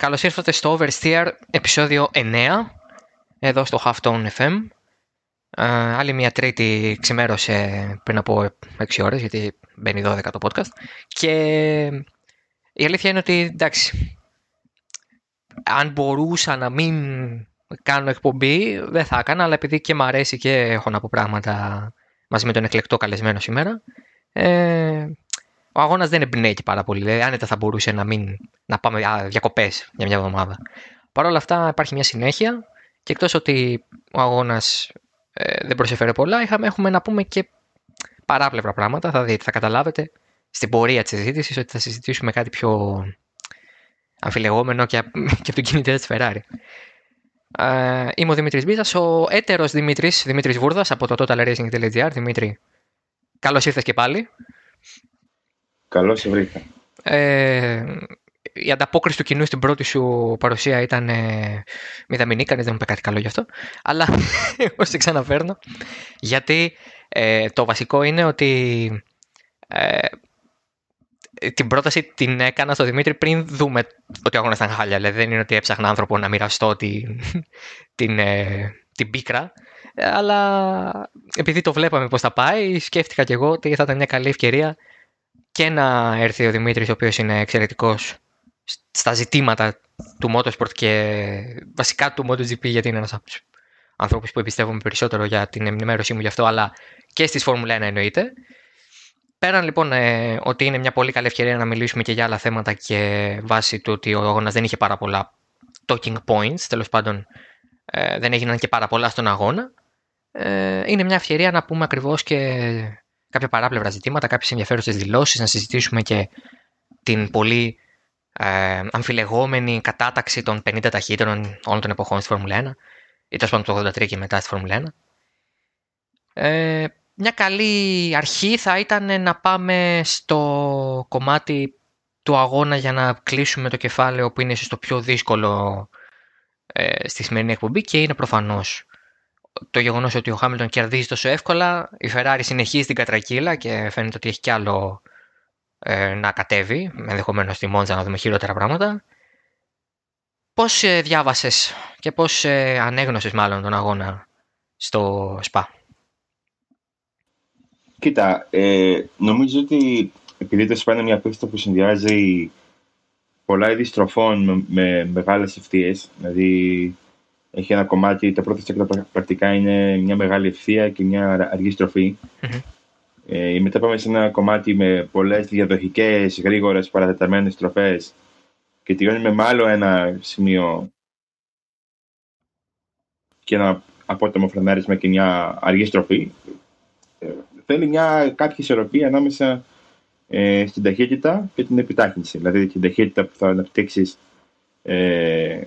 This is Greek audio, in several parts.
Καλώς ήρθατε στο Oversteer επεισόδιο 9, εδώ στο Halftone FM. Ε, άλλη μια τρίτη ξημέρωσε πριν από 6 ώρες, γιατί μπαίνει 12 το podcast. Και η αλήθεια είναι ότι, εντάξει, αν μπορούσα να μην κάνω εκπομπή, δεν θα έκανα, αλλά επειδή και μ' αρέσει και έχω να πω πράγματα μαζί με τον εκλεκτό καλεσμένο σήμερα, ε, ο αγώνας δεν εμπνέει και πάρα πολύ. Δηλαδή, άνετα θα μπορούσε να, μην, να πάμε διακοπές για μια εβδομάδα. Παρ' όλα αυτά, υπάρχει μια συνέχεια και εκτός ότι ο αγώνας ε, δεν προσέφερε πολλά, είχαμε, έχουμε να πούμε και παράπλευρα πράγματα. Θα δείτε, θα καταλάβετε στην πορεία της συζήτησης ότι θα συζητήσουμε κάτι πιο αμφιλεγόμενο και, και από τον κινητήρα της Ferrari. Ε, είμαι ο Δημήτρης Μπίζας, ο έτερος Δημήτρης Δημήτρης Βούρδας από το totalracing.gr. Δημήτρη, καλώς ήρθες και πάλι. Καλώς σε βρήκα. Ε, η ανταπόκριση του κοινού στην πρώτη σου παρουσία ήταν ε, μηδαμινή, κανείς δεν μου είπε κάτι καλό γι' αυτό. Αλλά εγώ σε ξαναφέρνω. Γιατί ε, το βασικό είναι ότι ε, την πρόταση την έκανα στο Δημήτρη πριν δούμε ότι ο αγώνας ήταν χάλια. Δηλαδή δεν είναι ότι έψαχνα άνθρωπο να μοιραστώ την, την, ε, την πίκρα. Αλλά επειδή το βλέπαμε πώς θα πάει, σκέφτηκα κι εγώ ότι θα ήταν μια καλή ευκαιρία και να έρθει ο Δημήτρης, ο οποίος είναι εξαιρετικός στα ζητήματα του Motorsport και βασικά του MotoGP, γιατί είναι ένας από τους ανθρώπους που εμπιστεύομαι περισσότερο για την ενημέρωσή μου γι' αυτό, αλλά και στις Φόρμουλα 1 εννοείται. Πέραν λοιπόν ε, ότι είναι μια πολύ καλή ευκαιρία να μιλήσουμε και για άλλα θέματα και βάσει του ότι ο αγώνας δεν είχε πάρα πολλά talking points, τέλος πάντων ε, δεν έγιναν και πάρα πολλά στον αγώνα, ε, είναι μια ευκαιρία να πούμε ακριβώς και κάποια παράπλευρα ζητήματα, κάποιες ενδιαφέρουσες δηλώσεις, να συζητήσουμε και την πολύ ε, αμφιλεγόμενη κατάταξη των 50 ταχύτερων όλων των εποχών στη Φόρμουλα 1 ή τέλος πάντων το 83 και μετά στη Φόρμουλα 1. Ε, μια καλή αρχή θα ήταν να πάμε στο κομμάτι του αγώνα για να κλείσουμε το κεφάλαιο που είναι ίσως το πιο δύσκολο ε, στη σημερινή εκπομπή και είναι προφανώς το γεγονός ότι ο Χάμιλτον κερδίζει τόσο εύκολα, η Ferrari συνεχίζει την κατρακύλα και φαίνεται ότι έχει κι άλλο ε, να κατέβει, ενδεχομένως στη Μόντζα να δούμε χειρότερα πράγματα. Πώς ε, διάβασες και πώς ε, ανέγνωσες μάλλον τον αγώνα στο ΣΠΑ; Κοίτα, ε, νομίζω ότι επειδή το ΣΠΑ είναι μια πίστα που συνδυάζει πολλά είδη στροφών με, με μεγάλες ευθείες, δηλαδή έχει ένα κομμάτι, τα πρώτα στέκτα πρακτικά είναι μια μεγάλη ευθεία και μια αργή στροφή. Mm-hmm. Ε, μετά πάμε σε ένα κομμάτι με πολλές διαδοχικές, γρήγορες, παρατεταμένες στροφές και τελειώνει με άλλο ένα σημείο και ένα απότομο φρενάρισμα και μια αργή στροφή. Ε, θέλει μια κάποια ισορροπία ανάμεσα ε, στην ταχύτητα και την επιτάχυνση. Δηλαδή την ταχύτητα που θα αναπτύξεις ε,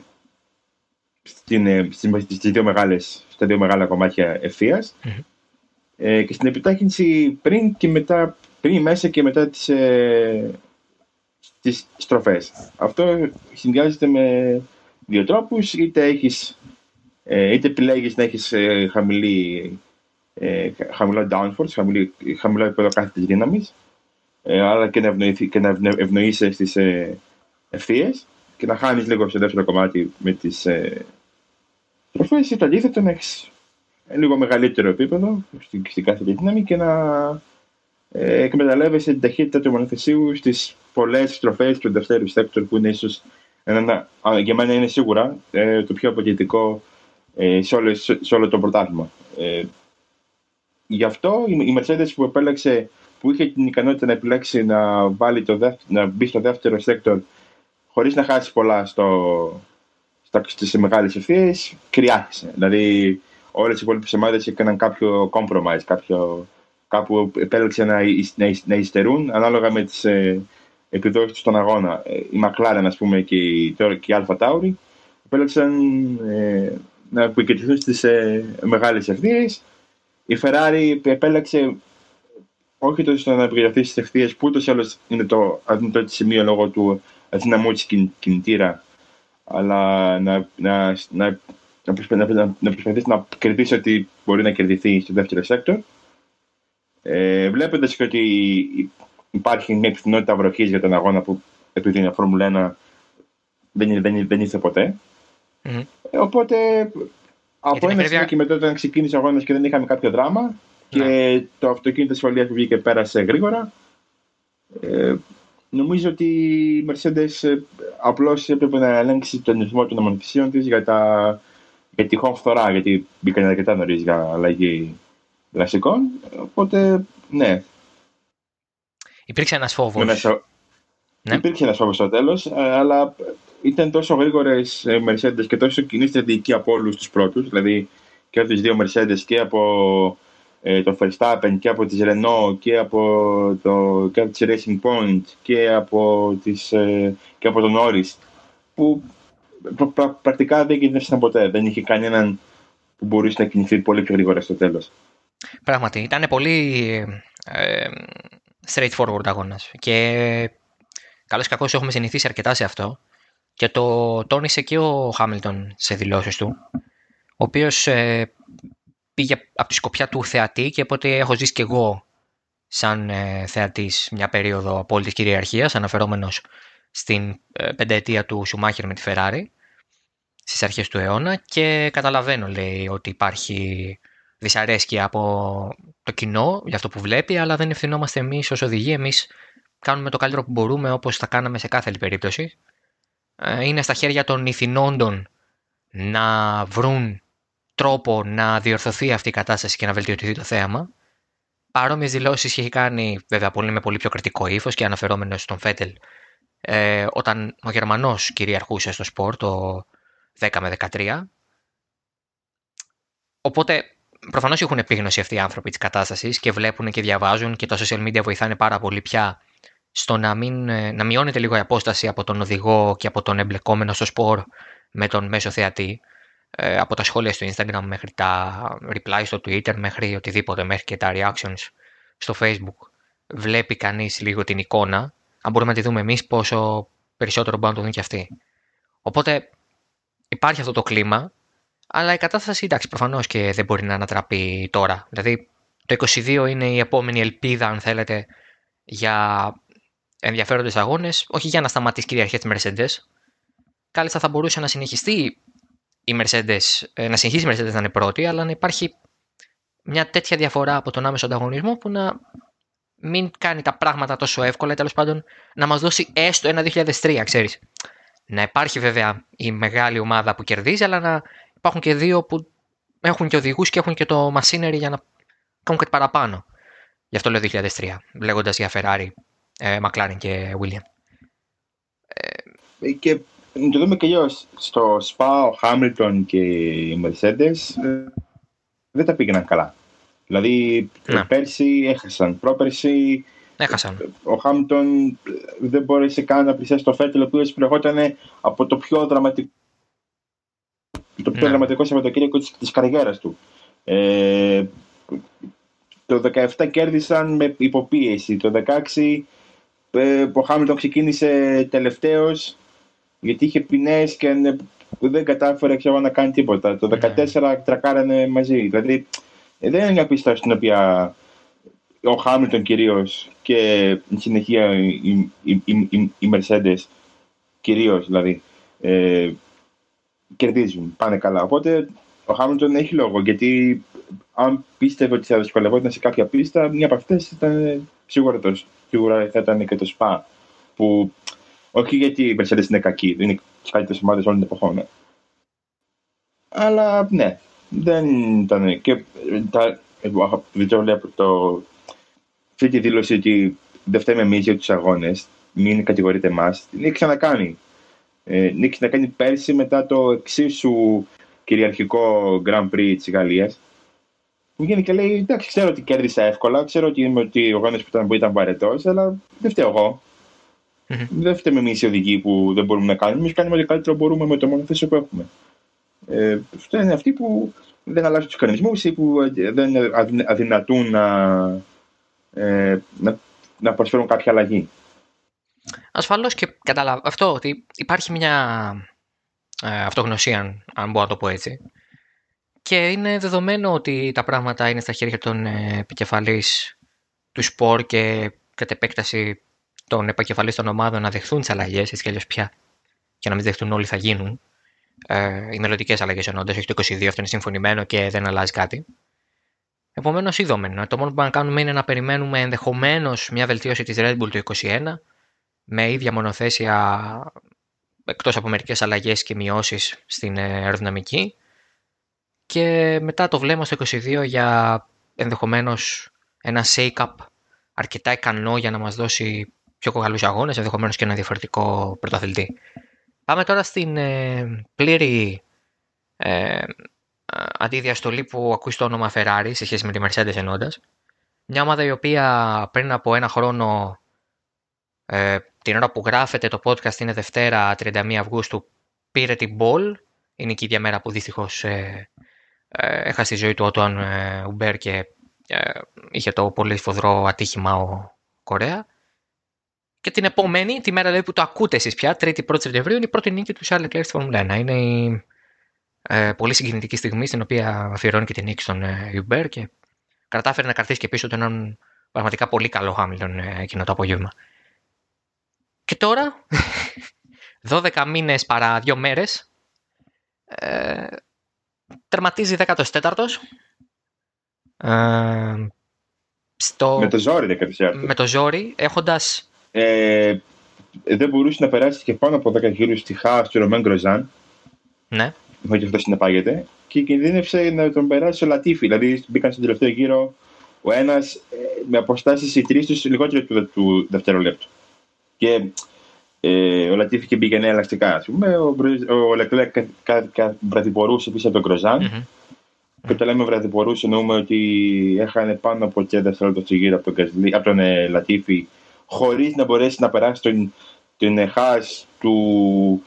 στην, ε, στις δύο μεγάλες, στα δύο μεγάλα κομμάτια ε, και στην επιτάχυνση πριν και μετά, πριν μέσα και μετά τις, ε, τις στροφές. Αυτό συνδυάζεται με δύο τρόπους, είτε έχεις ε, είτε επιλέγεις να έχεις ε, χαμηλή, ε, χαμηλό downforce, χαμηλή, χαμηλό επίπεδο κάθετης δύναμης, ε, αλλά και να, ευνοηθεί, και να ευνοείσαι στις ε, ευθείες και να χάνεις λίγο στο δεύτερο κομμάτι με τις ε, προφέρει το αντίθετο να έχεις λίγο μεγαλύτερο επίπεδο στην, στην κάθε δύναμη και να ε, εκμεταλλεύεσαι την ταχύτητα του μονοθεσίου στις πολλές στροφές του δευτέρου sector που είναι ίσως για μένα είναι σίγουρα ε, το πιο αποδεικτικό ε, σε, όλο, σε όλο το πρωτάθλημα. Ε, γι' αυτό η, η Mercedes που επέλεξε, που είχε την ικανότητα να επιλέξει να, βάλει το να μπει στο δεύτερο sector χωρίς να χάσεις πολλά στο, στις μεγάλες ευθείες κυριάρχησε. Δηλαδή, όλες οι υπόλοιπες ομάδες έκαναν κάποιο compromise, κάποιο, κάπου επέλεξαν να, να, να υστερούν ανάλογα με τις ε, επιδόσεις τους στον αγώνα. Ε, η McLaren, ας πούμε, και η, και η Alpha Tauri επέλεξαν ε, να επικεντρωθούν στις ε, μεγάλες ευθείε. Η Ferrari επέλεξε όχι τόσο να επικεντρωθεί στις ευθείε που ούτως ή άλλως είναι το αρνητικό σημείο λόγω του αδυναμού τη κινητήρα αλλά να, να, να, να, προσπαθήσει να κερδίσει ό,τι μπορεί να κερδηθεί στο δεύτερο sector. Ε, Βλέποντας και ότι υπάρχει μια πιθανότητα βροχής για τον αγώνα που επειδή είναι Φόρμουλα 1 δεν, δεν, δεν ήρθε ποτέ. Mm-hmm. οπότε από ένα σημείο και μετά όταν ξεκίνησε ο αγώνας και δεν είχαμε κάποιο δράμα και ναι. το αυτοκίνητο ασφαλείας που βγήκε πέρασε γρήγορα. Ε, νομίζω ότι η Mercedes ε, απλώς έπρεπε να ελέγξει τον ρυθμό των νομοθεσιών της για, τα, για τυχόν φθορά, γιατί μπήκαν αρκετά νωρίς για αλλαγή δραστικών. Οπότε, ναι. Υπήρξε ένας φόβος. Ναι. Υπήρξε ένας φόβος στο τέλος, ε, αλλά ήταν τόσο γρήγορες οι Mercedes και τόσο κοινή στρατηγική από όλους τους πρώτους, δηλαδή και από τις δύο Mercedes και από ε, το Verstappen και από τις Renault και από, το, και από τις Racing Point και από, τις, ε, και από τον Norris που πρα, πρακτικά δεν κινήθηκαν ποτέ. Δεν είχε κανέναν που μπορούσε να κινηθεί πολύ πιο γρήγορα στο τέλος. Πράγματι, ήταν πολύ ε, straightforward αγώνας και καλώς κακώς έχουμε συνηθίσει αρκετά σε αυτό και το τόνισε και ο Χάμιλτον σε δηλώσεις του ο οποίος ε, πήγε από τη σκοπιά του θεατή και οπότε έχω ζήσει και εγώ σαν ε, θεατής μια περίοδο απόλυτης κυριαρχίας αναφερόμενος στην ε, πενταετία του Σουμάχερ με τη Ferrari στις αρχές του αιώνα και καταλαβαίνω λέει ότι υπάρχει δυσαρέσκεια από το κοινό για αυτό που βλέπει αλλά δεν ευθυνόμαστε εμείς ως οδηγοί, εμείς κάνουμε το καλύτερο που μπορούμε όπως θα κάναμε σε κάθε άλλη περίπτωση. Ε, είναι στα χέρια των ηθινόντων να βρουν τρόπο να διορθωθεί αυτή η κατάσταση και να βελτιωθεί το θέαμα. Παρόμοιες δηλώσεις είχε κάνει βέβαια πολύ, με πολύ πιο κριτικό ύφος και αναφερόμενος στον Φέτελ ε, όταν ο Γερμανός κυριαρχούσε στο σπορ το 10 με 13. Οπότε προφανώς έχουν επίγνωση αυτοί οι άνθρωποι της κατάστασης και βλέπουν και διαβάζουν και τα social media βοηθάνε πάρα πολύ πια στο να, μην, ε, να μειώνεται λίγο η απόσταση από τον οδηγό και από τον εμπλεκόμενο στο σπορ με τον μέσο θεατή. Ε, από τα σχόλια στο Instagram μέχρι τα replies στο Twitter μέχρι οτιδήποτε, μέχρι και τα reactions στο Facebook βλέπει κανείς λίγο την εικόνα, αν μπορούμε να τη δούμε εμείς πόσο περισσότερο μπορούν να το δουν και αυτοί. Οπότε υπάρχει αυτό το κλίμα, αλλά η κατάσταση εντάξει προφανώς και δεν μπορεί να ανατραπεί τώρα. Δηλαδή το 22 είναι η επόμενη ελπίδα αν θέλετε για ενδιαφέροντες αγώνες, όχι για να σταματήσει κυριαρχία της Mercedes. Κάλλιστα θα μπορούσε να συνεχιστεί η Mercedes, ε, να συνεχίσει η Mercedes να είναι πρώτη, αλλά να υπάρχει μια τέτοια διαφορά από τον άμεσο ανταγωνισμό που να μην κάνει τα πράγματα τόσο εύκολα, τέλος πάντων να μας δώσει έστω ένα 2003, ξέρεις. Να υπάρχει βέβαια η μεγάλη ομάδα που κερδίζει, αλλά να υπάρχουν και δύο που έχουν και οδηγούς και έχουν και το machinery για να κάνουν κάτι παραπάνω. Γι' αυτό λέω 2003, λέγοντας για Ferrari, ε, McLaren και William. Ε, και να το δούμε και αλλιώς. Στο Spa, ο Χάμιλτον και οι Mercedes ε, δεν τα πήγαιναν καλά. Δηλαδή ναι. πέρσι έχασαν. Πρόπερσι έχασαν. ο Χάμιλτον δεν μπόρεσε καν να πλησιάσει το Φέτελ, ο οποίος προερχόταν από το πιο δραματικό. Το πιο ναι. δραματικό Σαββατοκύριακο της της καριέρας του. Ε, το 17 κέρδισαν με υποπίεση. Το 16 ε, ο Χάμιλτον ξεκίνησε τελευταίος γιατί είχε ποινές και δεν κατάφερε ξέρω, να κάνει τίποτα. Το 2014 ναι. τρακάρανε μαζί. Δηλαδή δεν είναι μια πίστα στην οποία ο Χάμιλτον κυρίως και η συνεχεία οι, οι, οι, οι Mercedes κυρίως δηλαδή ε, κερδίζουν, πάνε καλά. Οπότε ο Χάμιλτον έχει λόγο γιατί αν πίστευε ότι θα δυσκολευόταν σε κάποια πίστα, μια από αυτές ήταν σίγουρα, το, σίγουρα θα ήταν και το ΣΠΑ. Που όχι γιατί η Mercedes είναι κακή, είναι τι καλύτερες ομάδες όλων των εποχών. Ναι. Αλλά ναι, δεν ήταν. Και τα, δεν το βλέπω το, αυτή τη δήλωση ότι δεν φταίμε εμείς για τους αγώνες, μην κατηγορείτε εμάς. Την έχει ξανακάνει. Ε, την έχει ξανακάνει πέρσι μετά το εξίσου κυριαρχικό Grand Prix της Γαλλίας. Μου γίνει και λέει: Εντάξει, ξέρω ότι κέρδισα εύκολα, ξέρω ότι, είμαι, ότι ο αγώνα που ήταν, που ήταν βαρετός, αλλά δεν φταίω εγώ. Mm-hmm. Δεν φταίμε εμείς οι οδηγοί που δεν μπορούμε να κάνουμε. Εμείς κάνουμε ό,τι καλύτερο μπορούμε με το μονοθέσιο που έχουμε. Ε, είναι αυτοί που δεν αλλάζουν τους κανονισμούς ή που δεν αδυνατούν να, ε, να, να προσφέρουν κάποια αλλαγή. Ασφαλώς και καταλαβαίνω αυτό ότι υπάρχει μια ε, αυτογνωσία, αν μπορώ να το πω έτσι. Και είναι δεδομένο ότι τα πράγματα είναι στα χέρια των ε, επικεφαλής του σπορ και κατ' επέκταση των επακεφαλής των ομάδων να δεχθούν τις αλλαγές, έτσι κι αλλιώς πια. και να μην δεχτούν όλοι θα γίνουν. Ε, οι μελλοντικές αλλαγές εννοώντα, όχι το 22, αυτό είναι συμφωνημένο και δεν αλλάζει κάτι. Επομένως, είδαμε. Το μόνο που μπορούμε να κάνουμε είναι να περιμένουμε ενδεχομένως μια βελτίωση της Red Bull το 2021 με ίδια μονοθέσια εκτός από μερικές αλλαγές και μειώσεις στην αεροδυναμική. Και μετά το βλέμμα στο 22 για ενδεχομένως ένα shake-up αρκετά ικανό για να μας δώσει πιο καλού αγώνες, ενδεχομένως και ένα διαφορετικό πρωταθλητή. Πάμε τώρα στην ε, πλήρη ε, αντιδιαστολή που ακούει το όνομα Ferrari σε σχέση με τη Mercedes ενώντα. Μια ομάδα η οποία πριν από ένα χρόνο, ε, την ώρα που γράφεται το podcast είναι Δευτέρα 31 Αυγούστου, πήρε την Ball. Είναι και η ίδια μέρα που δυστυχώς ε, ε, έχασε τη ζωή του όταν ε, Ουμπέρ και ε, είχε το πολύ φοδρό ατύχημα ο Κορέα. Και την επόμενη, τη μέρα δηλαδή που το ακούτε εσείς πια, 3η-1η Σεπτεμβρίου, είναι η πρώτη νίκη του Charles Leclerc στη Φόρμουλα 1. Είναι η ε, πολύ συγκινητική στιγμή στην οποία αφιερώνει και την νίκη στον ε, και κατάφερε να κρατήσει και πίσω του έναν πραγματικά πολύ καλό Χάμιλτον ε, εκείνο το απόγευμα. Και τώρα, 12 μήνες παρά δύο μέρες, ε, τερματίζει 14ο. Ε, στο... Με το ζόρι 14ο. Με το ζόρι, έχοντας ε, δεν μπορούσε να περάσει και πάνω από 10 γύρου στη Χά του Ρωμέν Γκροζάν. Ναι. Όχι αυτό συνεπάγεται. Και κινδύνευσε να τον περάσει ο Λατίφη. Δηλαδή μπήκαν στον τελευταίο γύρο ο ένας ε, με αποστάσεις οι τρεις τους λιγότερο του, του δευτερολέπτου. Και ε, ο Λατίφη και μπήκε νέα ελαστικά. Ας πούμε. Ο, ο Λεκλέκ βραδιπορούσε πίσω από τον Γκροζάν. Mm-hmm. Και όταν λέμε βραδιπορούσε, εννοούμε ότι έχανε πάνω από και δευτερόλεπτο στο γύρο από τον, από τον ε, Λατίφη χωρίς να μπορέσει να περάσει τον, τον εχάς του,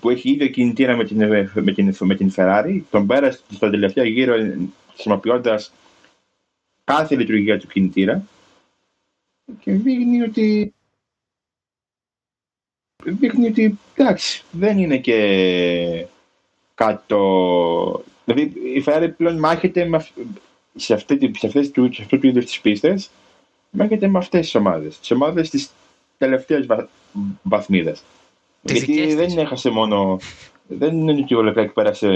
που έχει ίδιο κινητήρα με την, με την, με την Ferrari. Τον πέρασε στο τελευταίο γύρο χρησιμοποιώντας κάθε λειτουργία του κινητήρα και δείχνει ότι δείχνει ότι εντάξει, δεν είναι και κάτι το... Δηλαδή η Ferrari πλέον μάχεται με, σε, αυτή, σε, αυτές, σε αυτού του είδους τις πίστες μάχεται με αυτές τις ομάδες. Τις ομάδες της τελευταίας βα... βαθμίδας. Γιατί δεν έχασε μόνο... Δεν είναι ότι ο Λεπέκ πέρασε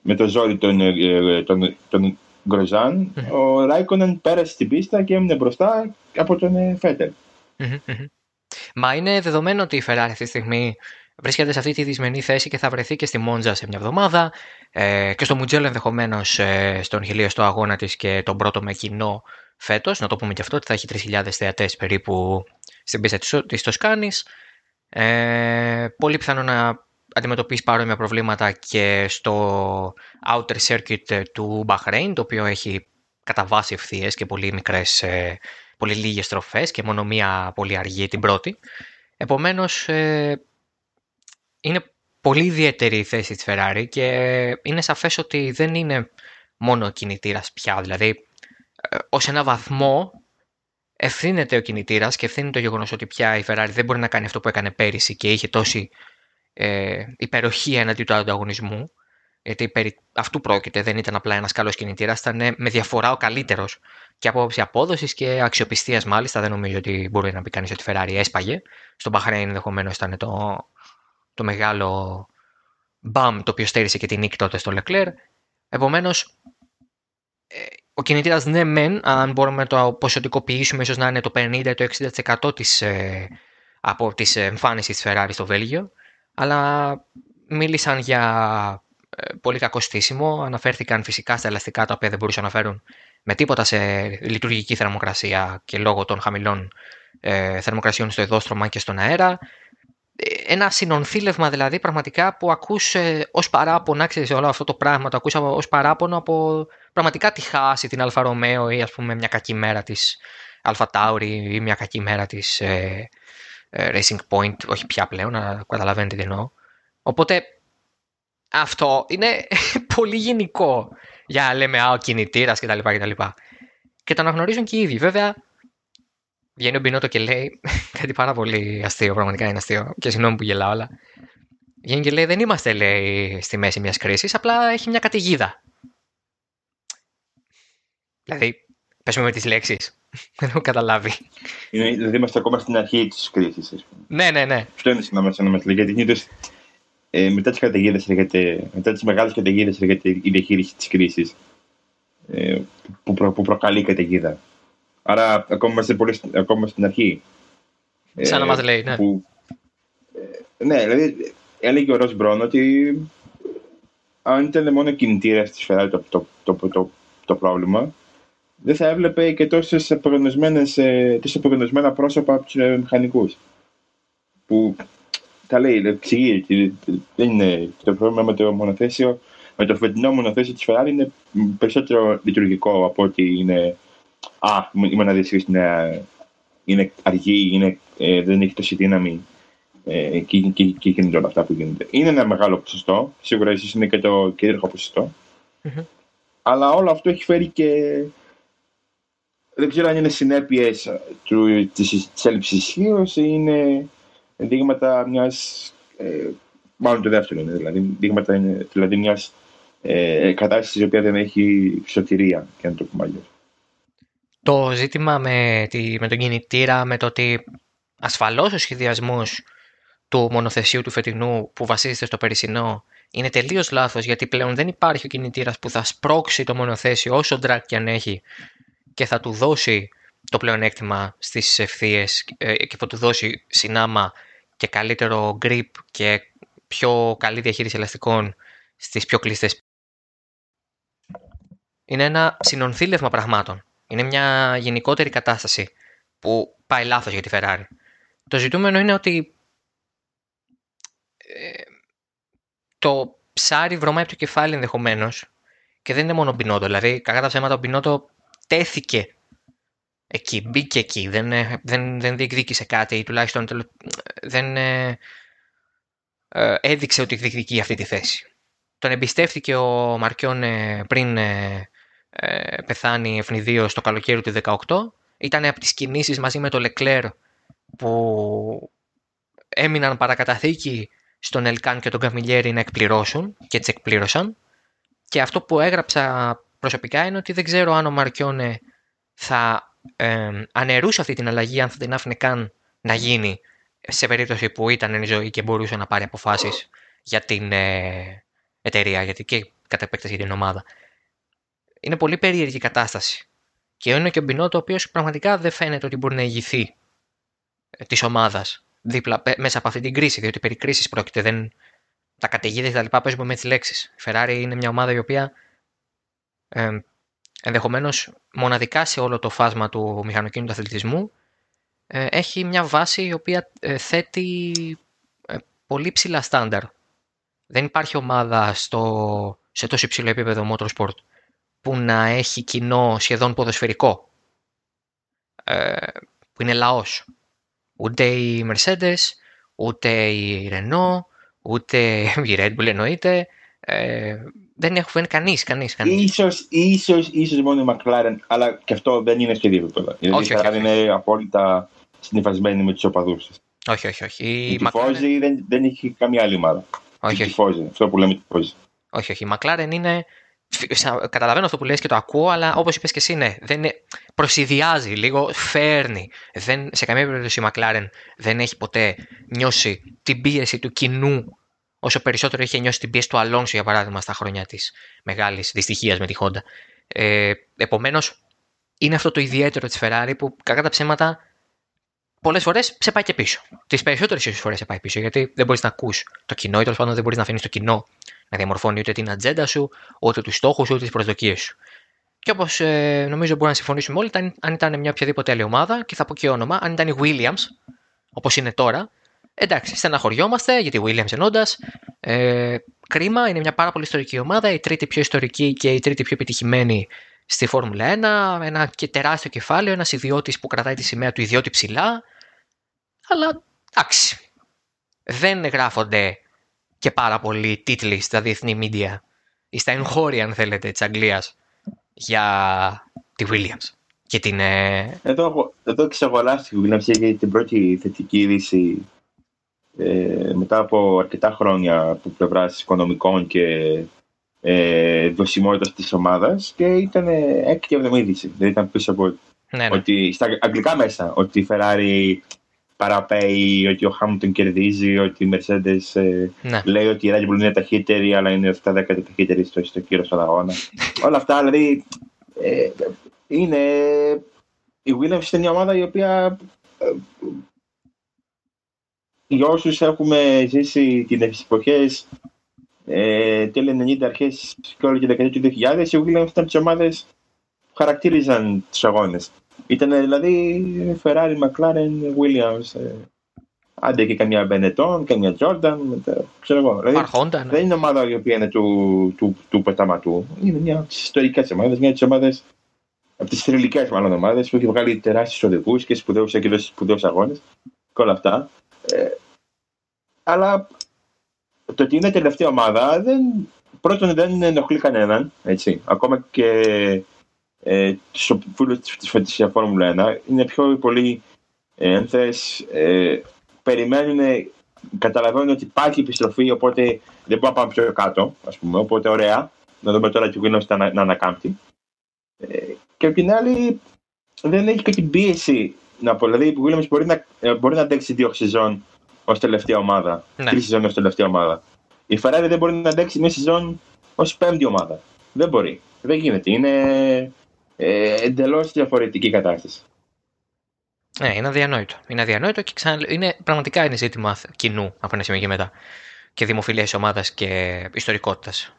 με το ζόρι τον, ε, τον, τον Γκροζάν. Ο Ράικονεν πέρασε στην πίστα και έμεινε μπροστά από τον ε, φετερ Μα είναι δεδομένο ότι η Ferrari αυτή τη στιγμή βρίσκεται σε αυτή τη δυσμενή θέση και θα βρεθεί και στη Μόντζα σε μια εβδομάδα ε, και στο Μουτζέλο ενδεχομένως ε, στον χιλίωστο αγώνα της και τον πρώτο με κοινό φέτος. Να το πούμε και αυτό ότι θα έχει 3.000 θεατές περίπου στην πίστα της Τοσκάνης. Ε, πολύ πιθανό να αντιμετωπίσει παρόμοια προβλήματα και στο outer circuit του Bahrain, το οποίο έχει κατά βάση ευθείες και πολύ μικρές, ε, πολύ λίγες στροφές και μόνο μία πολύ αργή την πρώτη. Επομένως, ε, είναι πολύ ιδιαίτερη η θέση της Ferrari και είναι σαφές ότι δεν είναι μόνο ο κινητήρας πια. Δηλαδή, ε, ως ένα βαθμό ευθύνεται ο κινητήρας και ευθύνεται το γεγονός ότι πια η Ferrari δεν μπορεί να κάνει αυτό που έκανε πέρυσι και είχε τόση ε, υπεροχή έναντι του ανταγωνισμού. Γιατί περί αυτού πρόκειται, δεν ήταν απλά ένας καλός κινητήρας, ήταν με διαφορά ο καλύτερος και από άποψη απόδοσης και αξιοπιστίας μάλιστα. Δεν νομίζω ότι μπορεί να πει κανείς ότι η Ferrari έσπαγε. Στον Bahrain ενδεχομένως ήταν το, το μεγάλο μπαμ το οποίο στέρισε και την νίκη τότε στο Leclerc. Επομένως, ε, ο κινητήρας ναι, μεν, αν μπορούμε να το ποσοτικοποιήσουμε, ίσως να είναι το 50 ή το 60% της, ε, από της εμφάνισης της Ferrari στο Βέλγιο, αλλά μίλησαν για ε, πολύ κακό στήσιμο. Αναφέρθηκαν φυσικά στα ελαστικά τα οποία δεν μπορούσαν να φέρουν με τίποτα σε λειτουργική θερμοκρασία και λόγω των χαμηλών ε, θερμοκρασιών στο οδόστρωμα και στον αέρα ένα συνονθύλευμα δηλαδή πραγματικά που ακούς ε, ως παράπονο, ξέρεις όλο αυτό το πράγμα, το ακούς ως παράπονο από πραγματικά τη Haas την Alfa Romeo ή ας πούμε μια κακή μέρα της AlphaTauri ή μια κακή μέρα της ε, ε, Racing Point, όχι πια πλέον, να καταλαβαίνετε τι εννοώ. Οπότε αυτό είναι πολύ γενικό για λέμε α, ο κινητήρας κτλ. Και, και το αναγνωρίζουν και οι ίδιοι. Βέβαια, Βγαίνει ο Μπινότο και λέει κάτι πάρα πολύ αστείο, πραγματικά είναι αστείο και συγγνώμη που γελάω, αλλά βγαίνει και λέει δεν είμαστε λέει, στη μέση μιας κρίσης, απλά έχει μια καταιγίδα. Δηλαδή, πες με τις λέξεις. δεν έχω καταλάβει. Είναι, δηλαδή είμαστε ακόμα στην αρχή της κρίσης. Ναι, ναι, ναι. Αυτό είναι συνόμαστε να Γιατί συνήθως ε, μετά τις καταιγίδες έρχεται, μετά τις μεγάλες καταιγίδες έρχεται η διαχείριση της κρίσης ε, που, προ, που προκαλεί η καταιγίδα. Άρα ακόμα είμαστε πολύ, ακόμα στην αρχή. Σαν να μας λέει, ναι. Που, ε, ναι, δηλαδή έλεγε ο Ρος Μπρόν ότι αν ήταν μόνο κινητήρα τη Ferrari το, το, το, το, το πρόβλημα, δεν θα έβλεπε και τόσες απογνωσμένα πρόσωπα από τους μηχανικούς. Που τα λέει, εξηγεί. Δεν είναι το πρόβλημα με το μονοθέσιο. Με το φετινό μονοθέσιο της Ferrari είναι περισσότερο λειτουργικό από ότι είναι. Α, η μοναδία είναι, είναι αργή, είναι, ε, δεν έχει τόση δύναμη ε, και, και, και γίνονται όλα αυτά που γίνονται. Είναι ένα μεγάλο ποσοστό. Σίγουρα ίσως είναι και το κυρίαρχο Αλλά όλο αυτό έχει φέρει και. Δεν ξέρω αν είναι συνέπειες της έλλειψης ισχύω ή είναι δείγματα μιας. Ε, μάλλον το δεύτερο είναι, δηλαδή, δείγματα είναι, δηλαδή μιας ε, κατάστασης η οποία δεν έχει σωτηρία, και να το πούμε αλλιώς. Το ζήτημα με, τη, με τον κινητήρα, με το ότι ασφαλώς ο σχεδιασμός του μονοθεσίου του φετινού που βασίζεται στο περσινό είναι τελείως λάθος γιατί πλέον δεν υπάρχει ο κινητήρας που θα σπρώξει το μονοθέσιο όσο drag και αν έχει και θα του δώσει το πλεονέκτημα στις ευθείες ε, και θα του δώσει συνάμα και καλύτερο grip και πιο καλή διαχείριση ελαστικών στις πιο κλειστές. Είναι ένα συνονθήλευμα πραγμάτων. Είναι μια γενικότερη κατάσταση που πάει λάθος για τη Ferrari. Το ζητούμενο είναι ότι ε, το ψάρι βρωμάει από το κεφάλι ενδεχομένως και δεν είναι μόνο ο Μπινότο. Δηλαδή, κακά τα ψέματα, ο Μπινότο τέθηκε εκεί, μπήκε εκεί, δεν, ε, δεν, δεν διεκδίκησε κάτι ή τουλάχιστον δεν ε, ε, έδειξε ότι διεκδικεί αυτή τη θέση. Τον εμπιστεύτηκε ο Μαρκιόν πριν ε, πεθάνει ευνηδίω το καλοκαίρι του 2018. Ήταν από τις κινήσεις μαζί με το Λεκλέρ που έμειναν παρακαταθήκη στον Ελκάν και τον Καμιλιέρη να εκπληρώσουν και τις εκπλήρωσαν. Και αυτό που έγραψα προσωπικά είναι ότι δεν ξέρω αν ο Μαρκιόνε θα ε, αναιρούσε αυτή την αλλαγή, αν θα την άφηνε καν να γίνει σε περίπτωση που ήταν εν ζωή και μπορούσε να πάρει αποφάσεις για την ε, εταιρεία, γιατί και κατά επέκταση για την ομάδα. Είναι πολύ περίεργη κατάσταση. Και είναι και ο Μπινότο, ο οποίος πραγματικά δεν φαίνεται ότι μπορεί να ηγηθεί ε, της ομάδας δίπλα, μέσα από αυτή την κρίση, διότι περί κρίσης πρόκειται. Δεν, τα καταιγίδες και τα λοιπά παίζουμε με τις λέξεις. Η Ferrari είναι μια ομάδα η οποία ε, ενδεχομένως μοναδικά σε όλο το φάσμα του μηχανοκίνητου αθλητισμού ε, έχει μια βάση η οποία ε, θέτει ε, πολύ ψηλά στάνταρ. Δεν υπάρχει ομάδα στο, σε τόσο υψηλό επίπεδο motorsport που να έχει κοινό σχεδόν ποδοσφαιρικό. που είναι λαός. Ούτε η Mercedes, ούτε η Renault, ούτε η Red Bull εννοείται. Ε, δεν έχουν κανείς, κανείς, κανείς. Ίσως, ίσως, ίσως μόνο η McLaren, αλλά και αυτό δεν είναι σχεδίο επίπεδο. Όχι, όχι, όχι, είναι απόλυτα συνειφασμένη με τους οπαδούς της. Όχι, όχι, όχι. Η, η McLaren... δεν, δεν έχει καμία άλλη ομάδα. Όχι, όχι. Tifosi, αυτό που λέμε τυφώζη. Όχι, όχι. Η McLaren είναι Καταλαβαίνω αυτό που λες και το ακούω, αλλά όπως είπες και εσύ, ναι, δεν είναι, προσυδειάζει λίγο, φέρνει. Δεν, σε καμία περίπτωση η McLaren δεν έχει ποτέ νιώσει την πίεση του κοινού όσο περισσότερο είχε νιώσει την πίεση του Αλόνσο, για παράδειγμα, στα χρόνια της μεγάλης δυστυχίας με τη Honda. Ε, Επομένως, είναι αυτό το ιδιαίτερο της Ferrari που κακά τα ψέματα πολλές φορές σε πάει και πίσω. Τις περισσότερες φορές σε πάει πίσω γιατί δεν μπορείς να ακούς το κοινό ή τέλος πάντων δεν μπορείς να αφήνεις το κοινό να διαμορφώνει ούτε την ατζέντα σου, ούτε τους στόχους, ούτε τις προσδοκίες σου. Και όπως ε, νομίζω μπορούμε να συμφωνήσουμε όλοι, αν ήταν μια οποιαδήποτε άλλη ομάδα, και θα πω και όνομα, αν ήταν η Williams, όπως είναι τώρα, εντάξει, στεναχωριόμαστε γιατί η Williams ενώντας. Ε, κρίμα, είναι μια πάρα πολύ ιστορική ομάδα, η τρίτη πιο ιστορική και η τρίτη πιο επιτυχημένη στη Φόρμουλα 1. Ένα και τεράστιο κεφάλαιο, ένας ιδιώτης που κρατάει τη σημαία του ιδιώτη ψηλά. Αλλά εντάξει. Δεν γράφονται και πάρα πολλοί τίτλοι στα διεθνή media ή στα εγχώρια, αν θέλετε, της Αγγλίας για τη Williams. Και την, ε... Εδώ, εδώ ξεγοράστηκε η Williams για την πρώτη θετική είδηση ε, μετά από αρκετά χρόνια από πλευράς οικονομικών και ε, δοσιμότητας της ομάδας και ήταν έκτη εβδομή είδηση. Δηλαδή ήταν πίσω από Ναι, ναι. Ότι στα αγγλικά μέσα, ότι η Ferrari παραπέει, ότι ο Hamilton κερδίζει, ότι η Mercedes ε, ναι. λέει ότι η Red Bull είναι ταχύτερη, αλλά είναι 7 10 ταχύτερη στο, στο κύριο στον αγώνα. Όλα αυτά δηλαδή ε, είναι. Η Williams είναι μια ομάδα η οποία. Ε, για όσους έχουμε ζήσει τι εποχές ε, τέλη 90 αρχές και όλη τη δεκαετία του 2000, η Williams ήταν τις ομάδες που χαρακτήριζαν τους αγώνες. Ήταν δηλαδή Ferrari, McLaren, Williams. Ε, άντε και καμιά Benetton, καμιά Jordan, μετά, ξέρω εγώ. Δηλαδή, Αρχόντα, ναι. δεν είναι ομάδα η οποία είναι του, του, του πεταματού. Είναι μια από τις ιστορικές ομάδες, μια από τις ομάδε, από τις θρηλυκές μάλλον ομάδες που έχει βγάλει τεράστιους οδηγούς και σπουδαίους και σπουδαίους αγώνες και όλα αυτά. Ε, αλλά το ότι είναι τελευταία ομάδα δεν, πρώτον δεν ενοχλεί κανέναν. Έτσι. Ακόμα και ε, του φίλου της Φόρμουλα 1 είναι πιο πολύ ε, αν θες, ε, περιμένουν, καταλαβαίνουν ότι υπάρχει επιστροφή, οπότε δεν μπορούμε να πάμε πιο κάτω, ας πούμε, οπότε ωραία, να δούμε τώρα τι γίνεται να, να ανακάμπτει. Ε, και απ' την άλλη δεν έχει και την πίεση να πω, δηλαδή η Williams μπορεί να, ε, μπορεί να αντέξει δύο σεζόν ως τελευταία ομάδα, Ναι. τρεις σεζόν ως τελευταία ομάδα. Η Ferrari δεν μπορεί να αντέξει μια σεζόν ως πέμπτη ομάδα. Δεν μπορεί. Δεν γίνεται. Είναι ε, εντελώς διαφορετική κατάσταση. Ναι, είναι αδιανόητο. Είναι αδιανόητο και ξανα... είναι, πραγματικά είναι ζήτημα κοινού από ένα σημείο και μετά. Και δημοφιλίας ομάδας και ιστορικότητας.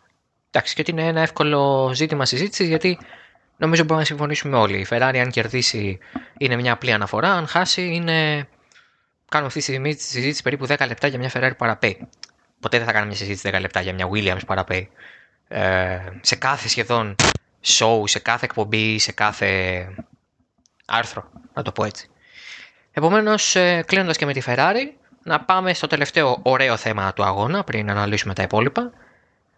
Εντάξει, και ότι είναι ένα εύκολο ζήτημα συζήτησης γιατί νομίζω μπορούμε να συμφωνήσουμε όλοι. Η Ferrari, αν κερδίσει, είναι μια απλή αναφορά. Αν χάσει, είναι. Κάνουμε αυτή τη στιγμή τη συζήτηση περίπου 10 λεπτά για μια Ferrari που παραπέει. Ποτέ δεν θα κάνουμε μια συζήτηση 10 λεπτά για μια Williams που παραπέει. Ε, σε κάθε σχεδόν show, σε κάθε εκπομπή, σε κάθε άρθρο, να το πω έτσι. Επομένως, κλείνοντας και με τη Ferrari, να πάμε στο τελευταίο ωραίο θέμα του αγώνα πριν αναλύσουμε τα υπόλοιπα.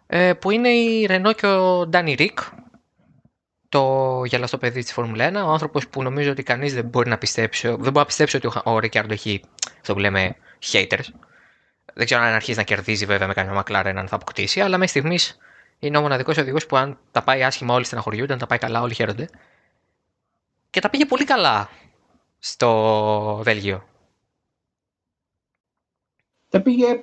ε, Που είναι η Renault και ο Danny Rick, το γελαστό παιδί της Φόρμουλα 1. Ο άνθρωπος που νομίζω ότι κανείς δεν μπορεί να πιστέψει, δεν μπορεί να πιστέψει ότι ο Ρικάρντο έχει αυτό που λέμε haters. Δεν ξέρω αν αρχίσει να κερδίζει βέβαια με καμιά McLaren αν θα αποκτήσει, αλλά μέχρι στιγμής είναι ο μοναδικός οδηγός που αν τα πάει άσχημα όλοι στεναχωριούνται, αν τα πάει καλά όλοι χαίρονται. Και τα πήγε πολύ καλά στο Βέλγιο. Τα πήγε.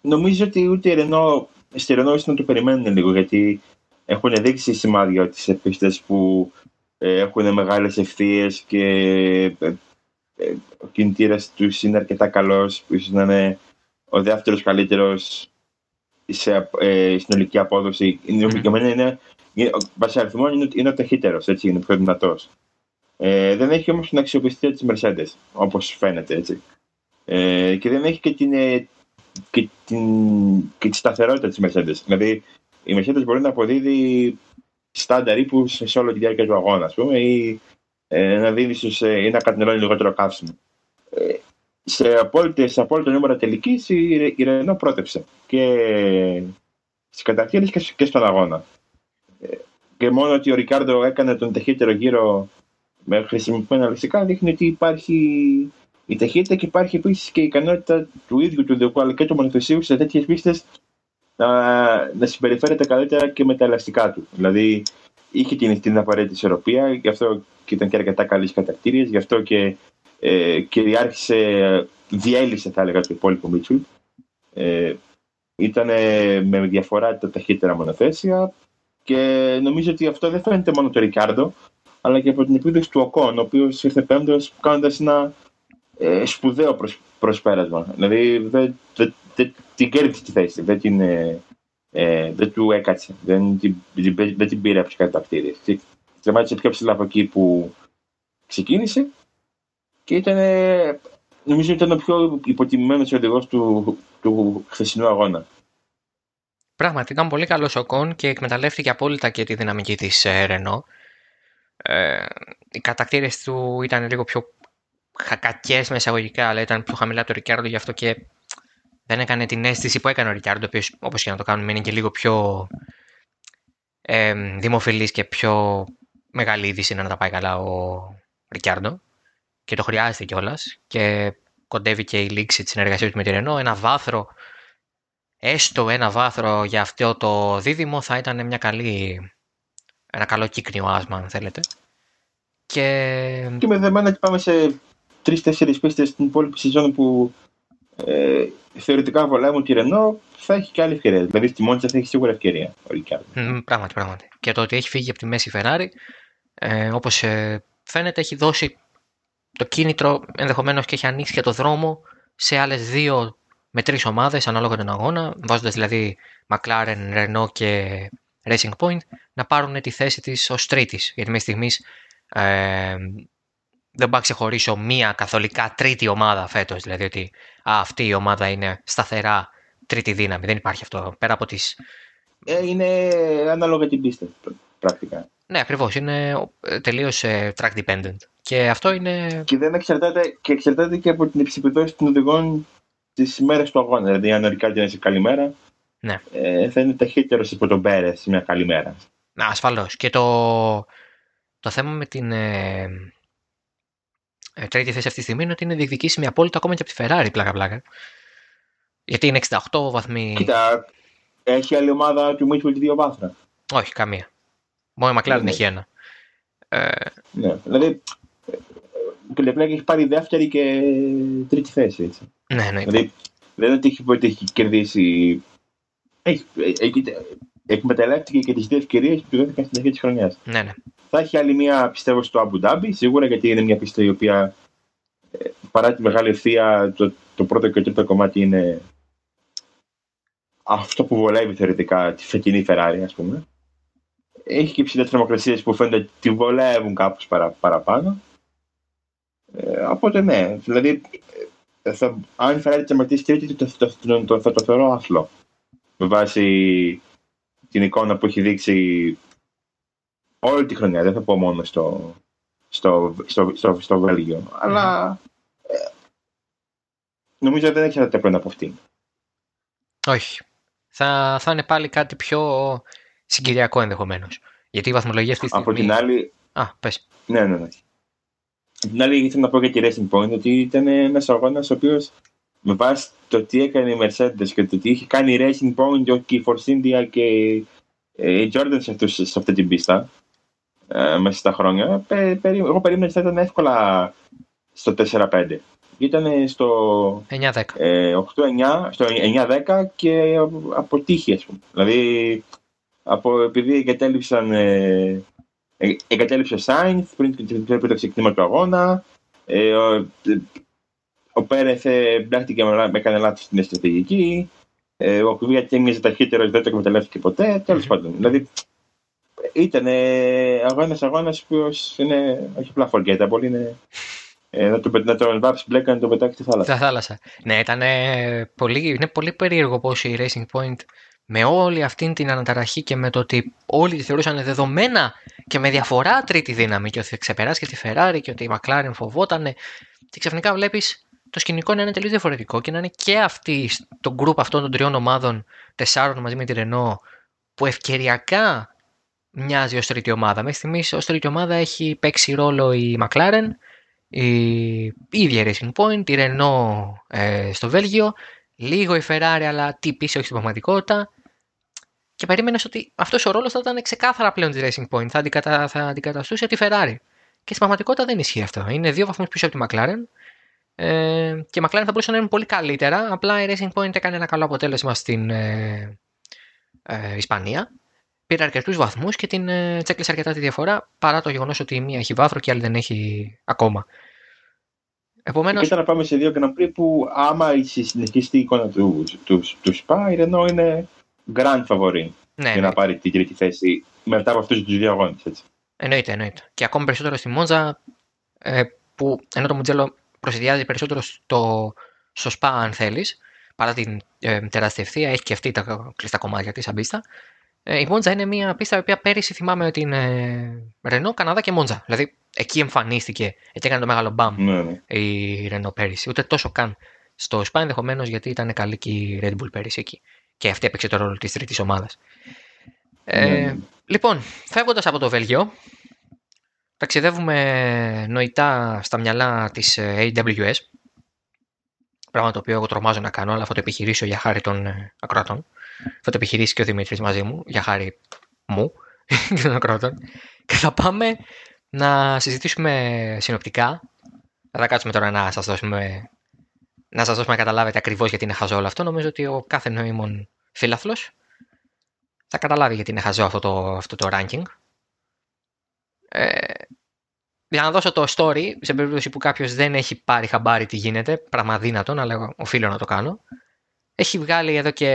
Νομίζω ότι ούτε η Renault, στη Renault να το περιμένουν λίγο γιατί έχουν δείξει σημάδια ότι σε πίστες που ε, έχουν μεγάλες ευθείες και ε, ε, ο κινητήρας τους είναι αρκετά καλός που ίσως να είναι ο δεύτερος καλύτερος σε ε, συνολική απόδοση. Είναι, Μμμ. Για μένα είναι, είναι, βάσει αριθμών είναι, είναι ο ταχύτερος, έτσι, είναι ο πιο δυνατός. Ε, δεν έχει όμως την αξιοπιστία της Mercedes, όπως φαίνεται, έτσι. Ε, και δεν έχει και την, ε, και την, και τη σταθερότητα της Mercedes. Δηλαδή, η Mercedes μπορεί να αποδίδει στάνταρ ύπου σε όλη τη διάρκεια του αγώνα, ας πούμε, ή ε, να δίνει στους, ε, ή να καταναλώνει λιγότερο καύσιμο. Ε, σε, απόλυτε, σε απόλυτο νούμερο τελικής η, η Renault πρότεψε και στι κατακτήρες και, και στον αγώνα. Ε, και μόνο ότι ο Ρικάρντο έκανε τον ταχύτερο γύρο με χρησιμοποιημένα λεξικά δείχνει ότι υπάρχει η ταχύτητα και υπάρχει επίσης και η ικανότητα του ίδιου του οδηγού αλλά και του μονοθεσίου σε τέτοιες πίστες να, να συμπεριφέρεται καλύτερα και με τα ελαστικά του. Δηλαδή είχε την, την απαραίτητη ισορροπία, γι' αυτό και ήταν και αρκετά καλή στι κατακτήριες, γι' αυτό και ε, κυριάρχησε, διέλυσε θα έλεγα το υπόλοιπο Μίτσουλ. Ε, ήταν με διαφορά τα ταχύτερα μονοθέσια και νομίζω ότι αυτό δεν φαίνεται μόνο το Ρικάρντο, αλλά και από την επίδοση του Οκόν, ο οποίος ήρθε πέμπτος κάνοντας ένα ε, σπουδαίο προσ, προσπέρασμα. Δηλαδή δεν, δεν, δεν την κέρδισε τη θέση, δεν, την, ε, ε, δεν του έκατσε, δεν την, δεν, δεν την πήρε από τι κατακτήριες. Σταμάτησε πιο ψηλά από εκεί που ξεκίνησε και ήταν, ε, νομίζω ήταν ο πιο υποτιμημένος οδηγός του, του χθεσινού αγώνα. Πράγματι, ήταν πολύ καλός ο Κον και εκμεταλλεύτηκε απόλυτα και τη δυναμική της Renault. Ε, οι κατακτήρε του ήταν λίγο πιο κακέ με εισαγωγικά, αλλά ήταν πιο χαμηλά το Ρικάρντο, γι' αυτό και δεν έκανε την αίσθηση που έκανε ο Ρικάρντο, ο οποίος όπως και να το κάνουμε είναι και λίγο πιο ε, δημοφιλής και πιο μεγάλη είδηση να τα πάει καλά ο Ρικάρντο. Και το χρειάζεται κιόλας. Και κοντεύει και η λήξη της συνεργασίας του με τη Renault. Ένα βάθρο, έστω ένα βάθρο για αυτό το δίδυμο θα ήταν μια καλή, ένα καλό κύκνιο άσμα, αν θέλετε. Και, Και με δεδομένα ότι πάμε σε τρει-τέσσερι πίστες στην υπόλοιπη σεζόν που ε, θεωρητικά βολεύουν τη Ρενό, θα έχει και άλλη ευκαιρία. Δηλαδή στη Μόντσα θα έχει σίγουρα ευκαιρία ο Ρικιάρντο. Μ, Πράγματι, πράγματι. Και το ότι έχει φύγει από τη μέση η Ferrari, ε, όπως ε, φαίνεται, έχει δώσει το κίνητρο, ενδεχομένως και έχει ανοίξει και το δρόμο σε άλλες δύο με τρεις ομάδες ανάλογα τον αγώνα, βάζοντας δηλαδή McLaren, Renault και Racing Point, να πάρουν τη θέση της ως τρίτης. Γιατί μέχρι στιγμής ε, δεν πάω να ξεχωρίσω μία καθολικά τρίτη ομάδα φέτος. Δηλαδή ότι α, αυτή η ομάδα είναι σταθερά τρίτη δύναμη. Δεν υπάρχει αυτό. Πέρα από τις Ε, είναι ανάλογα την πίστα πρακτικά. Ναι, ακριβώς. Είναι τελείως track dependent. Και αυτό είναι. Και δεν εξαρτάται και, εξαρτάται και από την επιδόση των οδηγών τις ημέρε του αγώνα. Δηλαδή, αν ο Ρικάρντ είναι σε καλή μέρα, Ναι. ε, θα είναι ταχύτερος από τον Πέρες σε μια καλή μέρα. Να, ασφαλώς. Και το, το θέμα με την ε, ε, τρίτη θέση αυτή τη στιγμή είναι ότι είναι διεκδικήσιμη απόλυτα ακόμα και από τη Ferrari, πλάκα-πλάκα. Γιατί είναι 68 βαθμοί. Κοίτα, έχει άλλη ομάδα του Μίτσουλ δύο βάθρα. Όχι, καμία. Μόνο η McLaren Ναι. έχει ένα. Ε, Ναι, δηλαδή. Και Λεπλέκ έχει πάρει δεύτερη και τρίτη θέση. Έτσι. ναι, ναι. Δηλαδή, δεν είναι ότι έχει, ότι έχει κερδίσει. Έχει, έχει, εκμεταλλεύτηκε και τις δύο ευκαιρίες που του δόθηκαν στην αρχή της χρονιάς. ναι, ναι. Θα έχει άλλη μία, πιστεύω, στο Αμπου Ντάμπι, σίγουρα, γιατί είναι μια πίστα η οποία ε, παρά τη μεγάλη ευθεία, το, το πρώτο και το τρίτο κομμάτι είναι αυτό που βολεύει θεωρητικά τη φετινή Ferrari, ας πούμε. Έχει και ψηλές θερμοκρασίες που φαίνεται ότι τη βολεύουν κάπως παρα, παραπάνω. Ε, οπότε ναι, δηλαδή ε, θα, αν η Ferrari τερματίσει τρίτη, το, το, το, το, θα το θεωρώ άθλο. Με βάση την εικόνα που έχει δείξει όλη τη χρονιά, δεν θα πω μόνο στο, στο, στο, στο, στο Βέλγιο. Αλλά ε, νομίζω ότι δεν εξαρτάται πλέον από αυτήν. Όχι. Θα, θα είναι πάλι κάτι πιο συγκυριακό ενδεχομένως. Γιατί η βαθμολογία αυτή τη στιγμή. Από την άλλη, Α, πες. ναι, ναι, ναι. Από την άλλη, ήθελα να πω για τη Racing Point ότι ήταν ένας αγώνας ο οποίος με βάση το τι έκανε η Mercedes και το τι είχε κάνει η Racing Point και η Force India και ε, η Jordan σε, αυτούς, σε αυτή την πίστα ε, μέσα στα χρόνια, πε, περί, εγώ περίμενα ότι θα ήταν εύκολα στο 4-5. Ήταν στο 9-10. ε, 8-9, στο 9-10 και αποτύχει, ας πούμε. Δηλαδή, από, επειδή εγκατέλειψαν, ε, ε, εγκατέλειψε ο Σάινθ πριν, πριν, πριν το ξεκίνημα του αγώνα, ε, ο, ο Πέρεθ ε, μπλέχτηκε με, με έκανε λάθος στην στρατηγική, ε, ο Κουβία έμοιαζε ταχύτερος, δεν το εκμεταλλεύτηκε ποτέ, τέλος πάντων. Δηλαδή, ήταν ε, αγώνας αγώνας που είναι όχι απλά forgettable, είναι ε, να, το, να τον βάψει μπλέκα να τον πετάξει στη θάλασσα. Στα θάλασσα. Ναι, ήταν ε, πολύ, είναι πολύ περίεργο πώς η Racing Point με όλη αυτή την αναταραχή και με το ότι όλοι τη θεωρούσαν δεδομένα και με διαφορά τρίτη δύναμη και ότι θα ξεπεράσει και τη Ferrari και ότι η McLaren φοβόταν. Και ξαφνικά βλέπεις το σκηνικό να είναι τελείως διαφορετικό και να είναι και αυτή στο group αυτών των τριών ομάδων, τεσσάρων μαζί με τη Renault, που ευκαιριακά μοιάζει ως τρίτη ομάδα. Μέχρι στιγμής ως τρίτη ομάδα έχει παίξει ρόλο η McLaren, η, η ίδια η Racing Point, η Renault ε, στο Βέλγιο, λίγο η Ferrari αλλά τι πίσω όχι στην πραγματικότητα και περίμενες ότι αυτός ο ρόλος θα ήταν ξεκάθαρα πλέον της Racing Point, θα, αντικατα, θα αντικαταστούσε τη Ferrari. Και στην πραγματικότητα δεν ισχύει αυτό. Είναι δύο βαθμούς πίσω από τη McLaren ε, και η McLaren θα μπορούσε να είναι πολύ καλύτερα, απλά η Racing Point έκανε ένα καλό αποτέλεσμα στην ε, ε, Ισπανία πήρε αρκετούς βαθμούς και την ε, τσέκλεισε αρκετά τη διαφορά παρά το γεγονός ότι η μία έχει βάθρο και η άλλη δεν έχει ακόμα. Επομένω. Κοίτα να πάμε σε δύο Grand Prix που άμα συνεχίσει η εικόνα του, του, του Spa, η Renault είναι grand favori Ναι, για να πάρει την τρίτη θέση μετά από αυτούς τους δύο αγώνες. Εννοείται, εννοείται. Και ακόμη περισσότερο στη Μόντζα, ε, που ενώ το Μουτζέλο προσυδειάζει περισσότερο στο, στο Spa, αν θέλεις, παρά την ε, τεράστια ευθεία, έχει και αυτή τα κλειστά κομμάτια της αμπίστα. Ε, η Μόντζα είναι μια πίστα η οποία πέρυσι θυμάμαι ότι είναι Ρενό, Καναδά και Μόντζα. Δηλαδή εκεί εμφανίστηκε, εκεί έκανε το μεγάλο μπαμ Ναι, ναι. η Ρενό πέρυσι. Ούτε τόσο καν στο Spa ενδεχομένως γιατί ήταν καλή και η Red Bull πέρυσι εκεί. Και αυτή έπαιξε το ρόλο της τρίτης ομάδας. Ε, Ναι, ναι. Λοιπόν, φεύγοντας από το Βέλγιο, ταξιδεύουμε νοητά στα μυαλά της ε, AWS. Πράγμα το οποίο εγώ τρομάζω να κάνω, αλλά θα το επιχειρήσω για χάρη των ε, ακροατών. Θα το επιχειρήσει και ο Δημήτρης μαζί μου, για χάρη μου και των ακροατών. Και θα πάμε να συζητήσουμε συνοπτικά. Δεν θα κάτσουμε τώρα να σας δώσουμε να σας δώσουμε να καταλάβετε ακριβώς γιατί είναι χαζό όλο αυτό. Νομίζω ότι ο κάθε νοήμων φίλαθλος θα καταλάβει γιατί είναι χαζό αυτό το, αυτό το ranking. Ε, για να δώσω το story, σε περίπτωση που κάποιος δεν έχει πάρει χαμπάρι τι γίνεται, πράγμα δύνατον, αλλά οφείλω να το κάνω. Έχει βγάλει εδώ και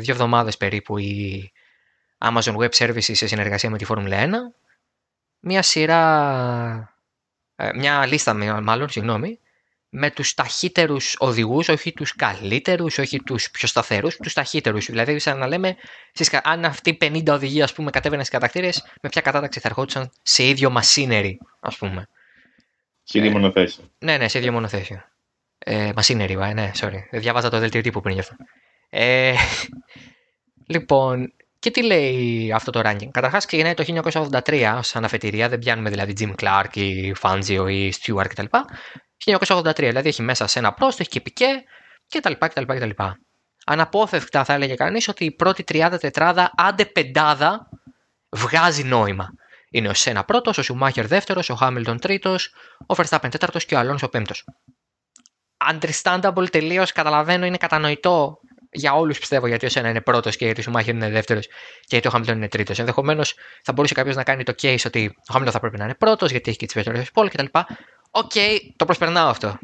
δύο εβδομάδες περίπου η Amazon Web Services σε συνεργασία με τη Formula 1 μια σειρά, ε, μια λίστα μάλλον, συγγνώμη, με τους ταχύτερους οδηγούς, όχι τους καλύτερους, όχι τους πιο σταθερούς, τους ταχύτερους. Δηλαδή, σαν να λέμε, αν αυτοί οι 50 οδηγοί, ας πούμε, κατέβαιναν στις κατακτήρες, με ποια κατάταξη θα ερχόντουσαν σε ίδιο μασίνερι, ας πούμε. Σε ίδιο ε, μονοθέσιο. Ναι, ναι, σε ίδιο μονοθέσιο. Ε, μασίνερι, ναι, sorry. Διάβαζα το δελτίο τύπου πριν γι' αυτό. Ε, λοιπόν, και τι λέει αυτό το ranking. Καταρχάς ξεκινάει το 1983 ως αναφετηρία, δεν πιάνουμε δηλαδή Jim Clark ή Fangio ή Stewart κτλ. 1983, δηλαδή έχει μέσα σε ένα πρόστο, έχει και πικέ κτλ. κτλ, κτλ. Αναπόφευκτα θα έλεγε κανείς ότι η πρώτη 30 τετράδα, άντε πεντάδα, βγάζει νόημα. Είναι ο Σένα πρώτος, ο Σουμάχερ δεύτερος, ο Χάμιλτον τρίτος, ο Verstappen τέταρτος και ο Αλόνσο πέμπτος. Understandable τελείως, καταλαβαίνω, είναι κατανοητό για όλους πιστεύω γιατί ο Σένα είναι πρώτος και γιατί ο Σουμάχερ είναι δεύτερος και γιατί ο Χάμιλτον είναι τρίτος. Ενδεχομένως θα μπορούσε κάποιος να κάνει το case ότι ο Χάμιλτον θα πρέπει να είναι πρώτος γιατί έχει και τις περισσότερες poles κτλ. OK, okay, το προσπερνάω αυτό.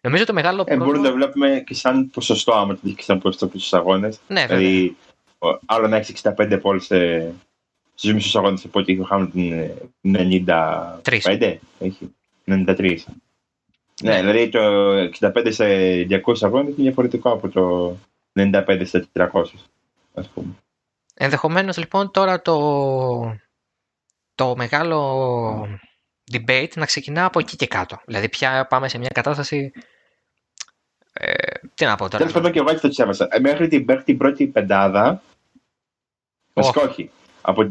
Νομίζω το μεγάλο ε, Μπορούμε να το βλέπουμε και σαν ποσοστό, άμα το δει και σαν ποσοστό στους αγώνες. Ναι, δηλαδή, άλλο να έχει 65 poles σε, στους μισούς αγώνες από ότι έχει ο Χάμιλτον 95. Έχει 93. Ναι, δηλαδή το 65 σε 200 αγώνε είναι διαφορετικό από το 95 σε 400, ας πούμε. Ενδεχομένως λοιπόν τώρα το, το μεγάλο debate να ξεκινά από εκεί και κάτω. Δηλαδή πια πάμε σε μια κατάσταση ε, τι να πω τώρα. Τέλος πάντων και εγώ το τσέβασα. Ε, μέχρι την, την πρώτη πεντάδα. Oh. όχι. Από,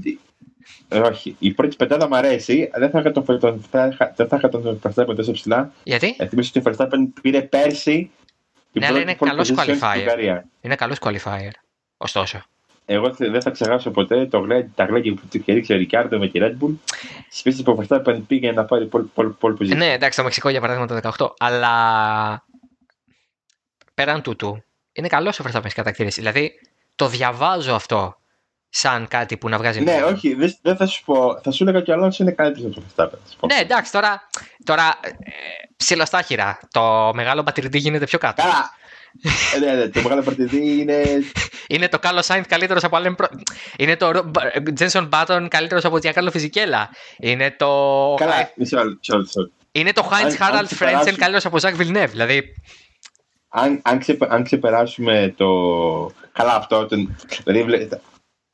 όχι. Η πρώτη πεντάδα μου αρέσει. Δεν θα είχα τον, τον, δεν θα είχα τον Verstappen τόσο ψηλά. Γιατί; Ε, θυμίζω ότι ο Verstappen πήρε πέρσι ναι, αλλά είναι καλός qualifier. Είναι καλός qualifier. Ωστόσο. Εγώ δεν θα ξεχάσω ποτέ το γλέ, τα γλέκια που του είχε ρίξει ο Ρικάρντο με τη Red Bull. Στι πίστες που Verstappen πήγε να πάρει πολύ position. Ναι, εντάξει, το Μεξικό για παράδειγμα το 18. Αλλά πέραν τούτου, είναι καλός ο Verstappen στι κατακτήρε. Δηλαδή, το διαβάζω αυτό σαν κάτι που να βγάζει. Ναι, όχι, δεν θα σου πω. Θα σου έλεγα και ο Αλόνσο είναι καλύτερος από τον Verstappen. Ναι, εντάξει, τώρα, τώρα ε, ψιλοστάχυρα. Το μεγάλο πατηρντή γίνεται πιο κάτω. Καλά. Ε, ναι, ναι, το μεγάλο πατηρντή είναι. είναι το Κάλο Σάινθ καλύτερος από άλλον. Προ... Είναι το Τζένσον Μπάτον καλύτερος από Τζιακάρλο Φιζικέλα. Είναι το. Καλά, μισό λεπτό. Είναι το Χάιντ Χάραλτ Φρέντσελ καλύτερος από Ζακ Βιλνεύ. Δηλαδή. Αν, αν, ξεπε, αν ξεπεράσουμε το. Καλά, αυτό. Τον... Δηλαδή,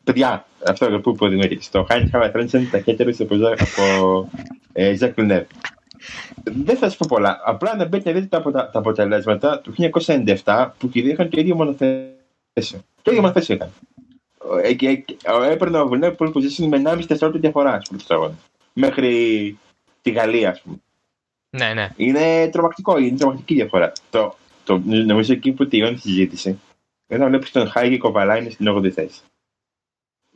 παιδιά, αυτό που είπε ο Δημήτρη. Το Χάιντ Χάραλτ Φρέντσελ είναι ταχύτερο από Ζακ Βιλνεύ δεν θα σα πω πολλά. Απλά να μπείτε να δείτε τα, τα, τα αποτελέσματα του 1997 που και είχαν το ίδιο μονοθέσιο. Το ίδιο μονοθέσιο είχαν. Ε, έπαιρνε ο Βουλνέ που position με 1,5 δευτερόλεπτα διαφορά στου πρώτου αγώνε. Μέχρι τη Γαλλία, ας πούμε. Ναι, ναι. Είναι τρομακτικό, είναι τρομακτική διαφορά. Το, το, νομίζω εκεί που τελειώνει τη συζήτηση, όταν βλέπεις τον Χάιγη Κοβαλά στην 8η θέση.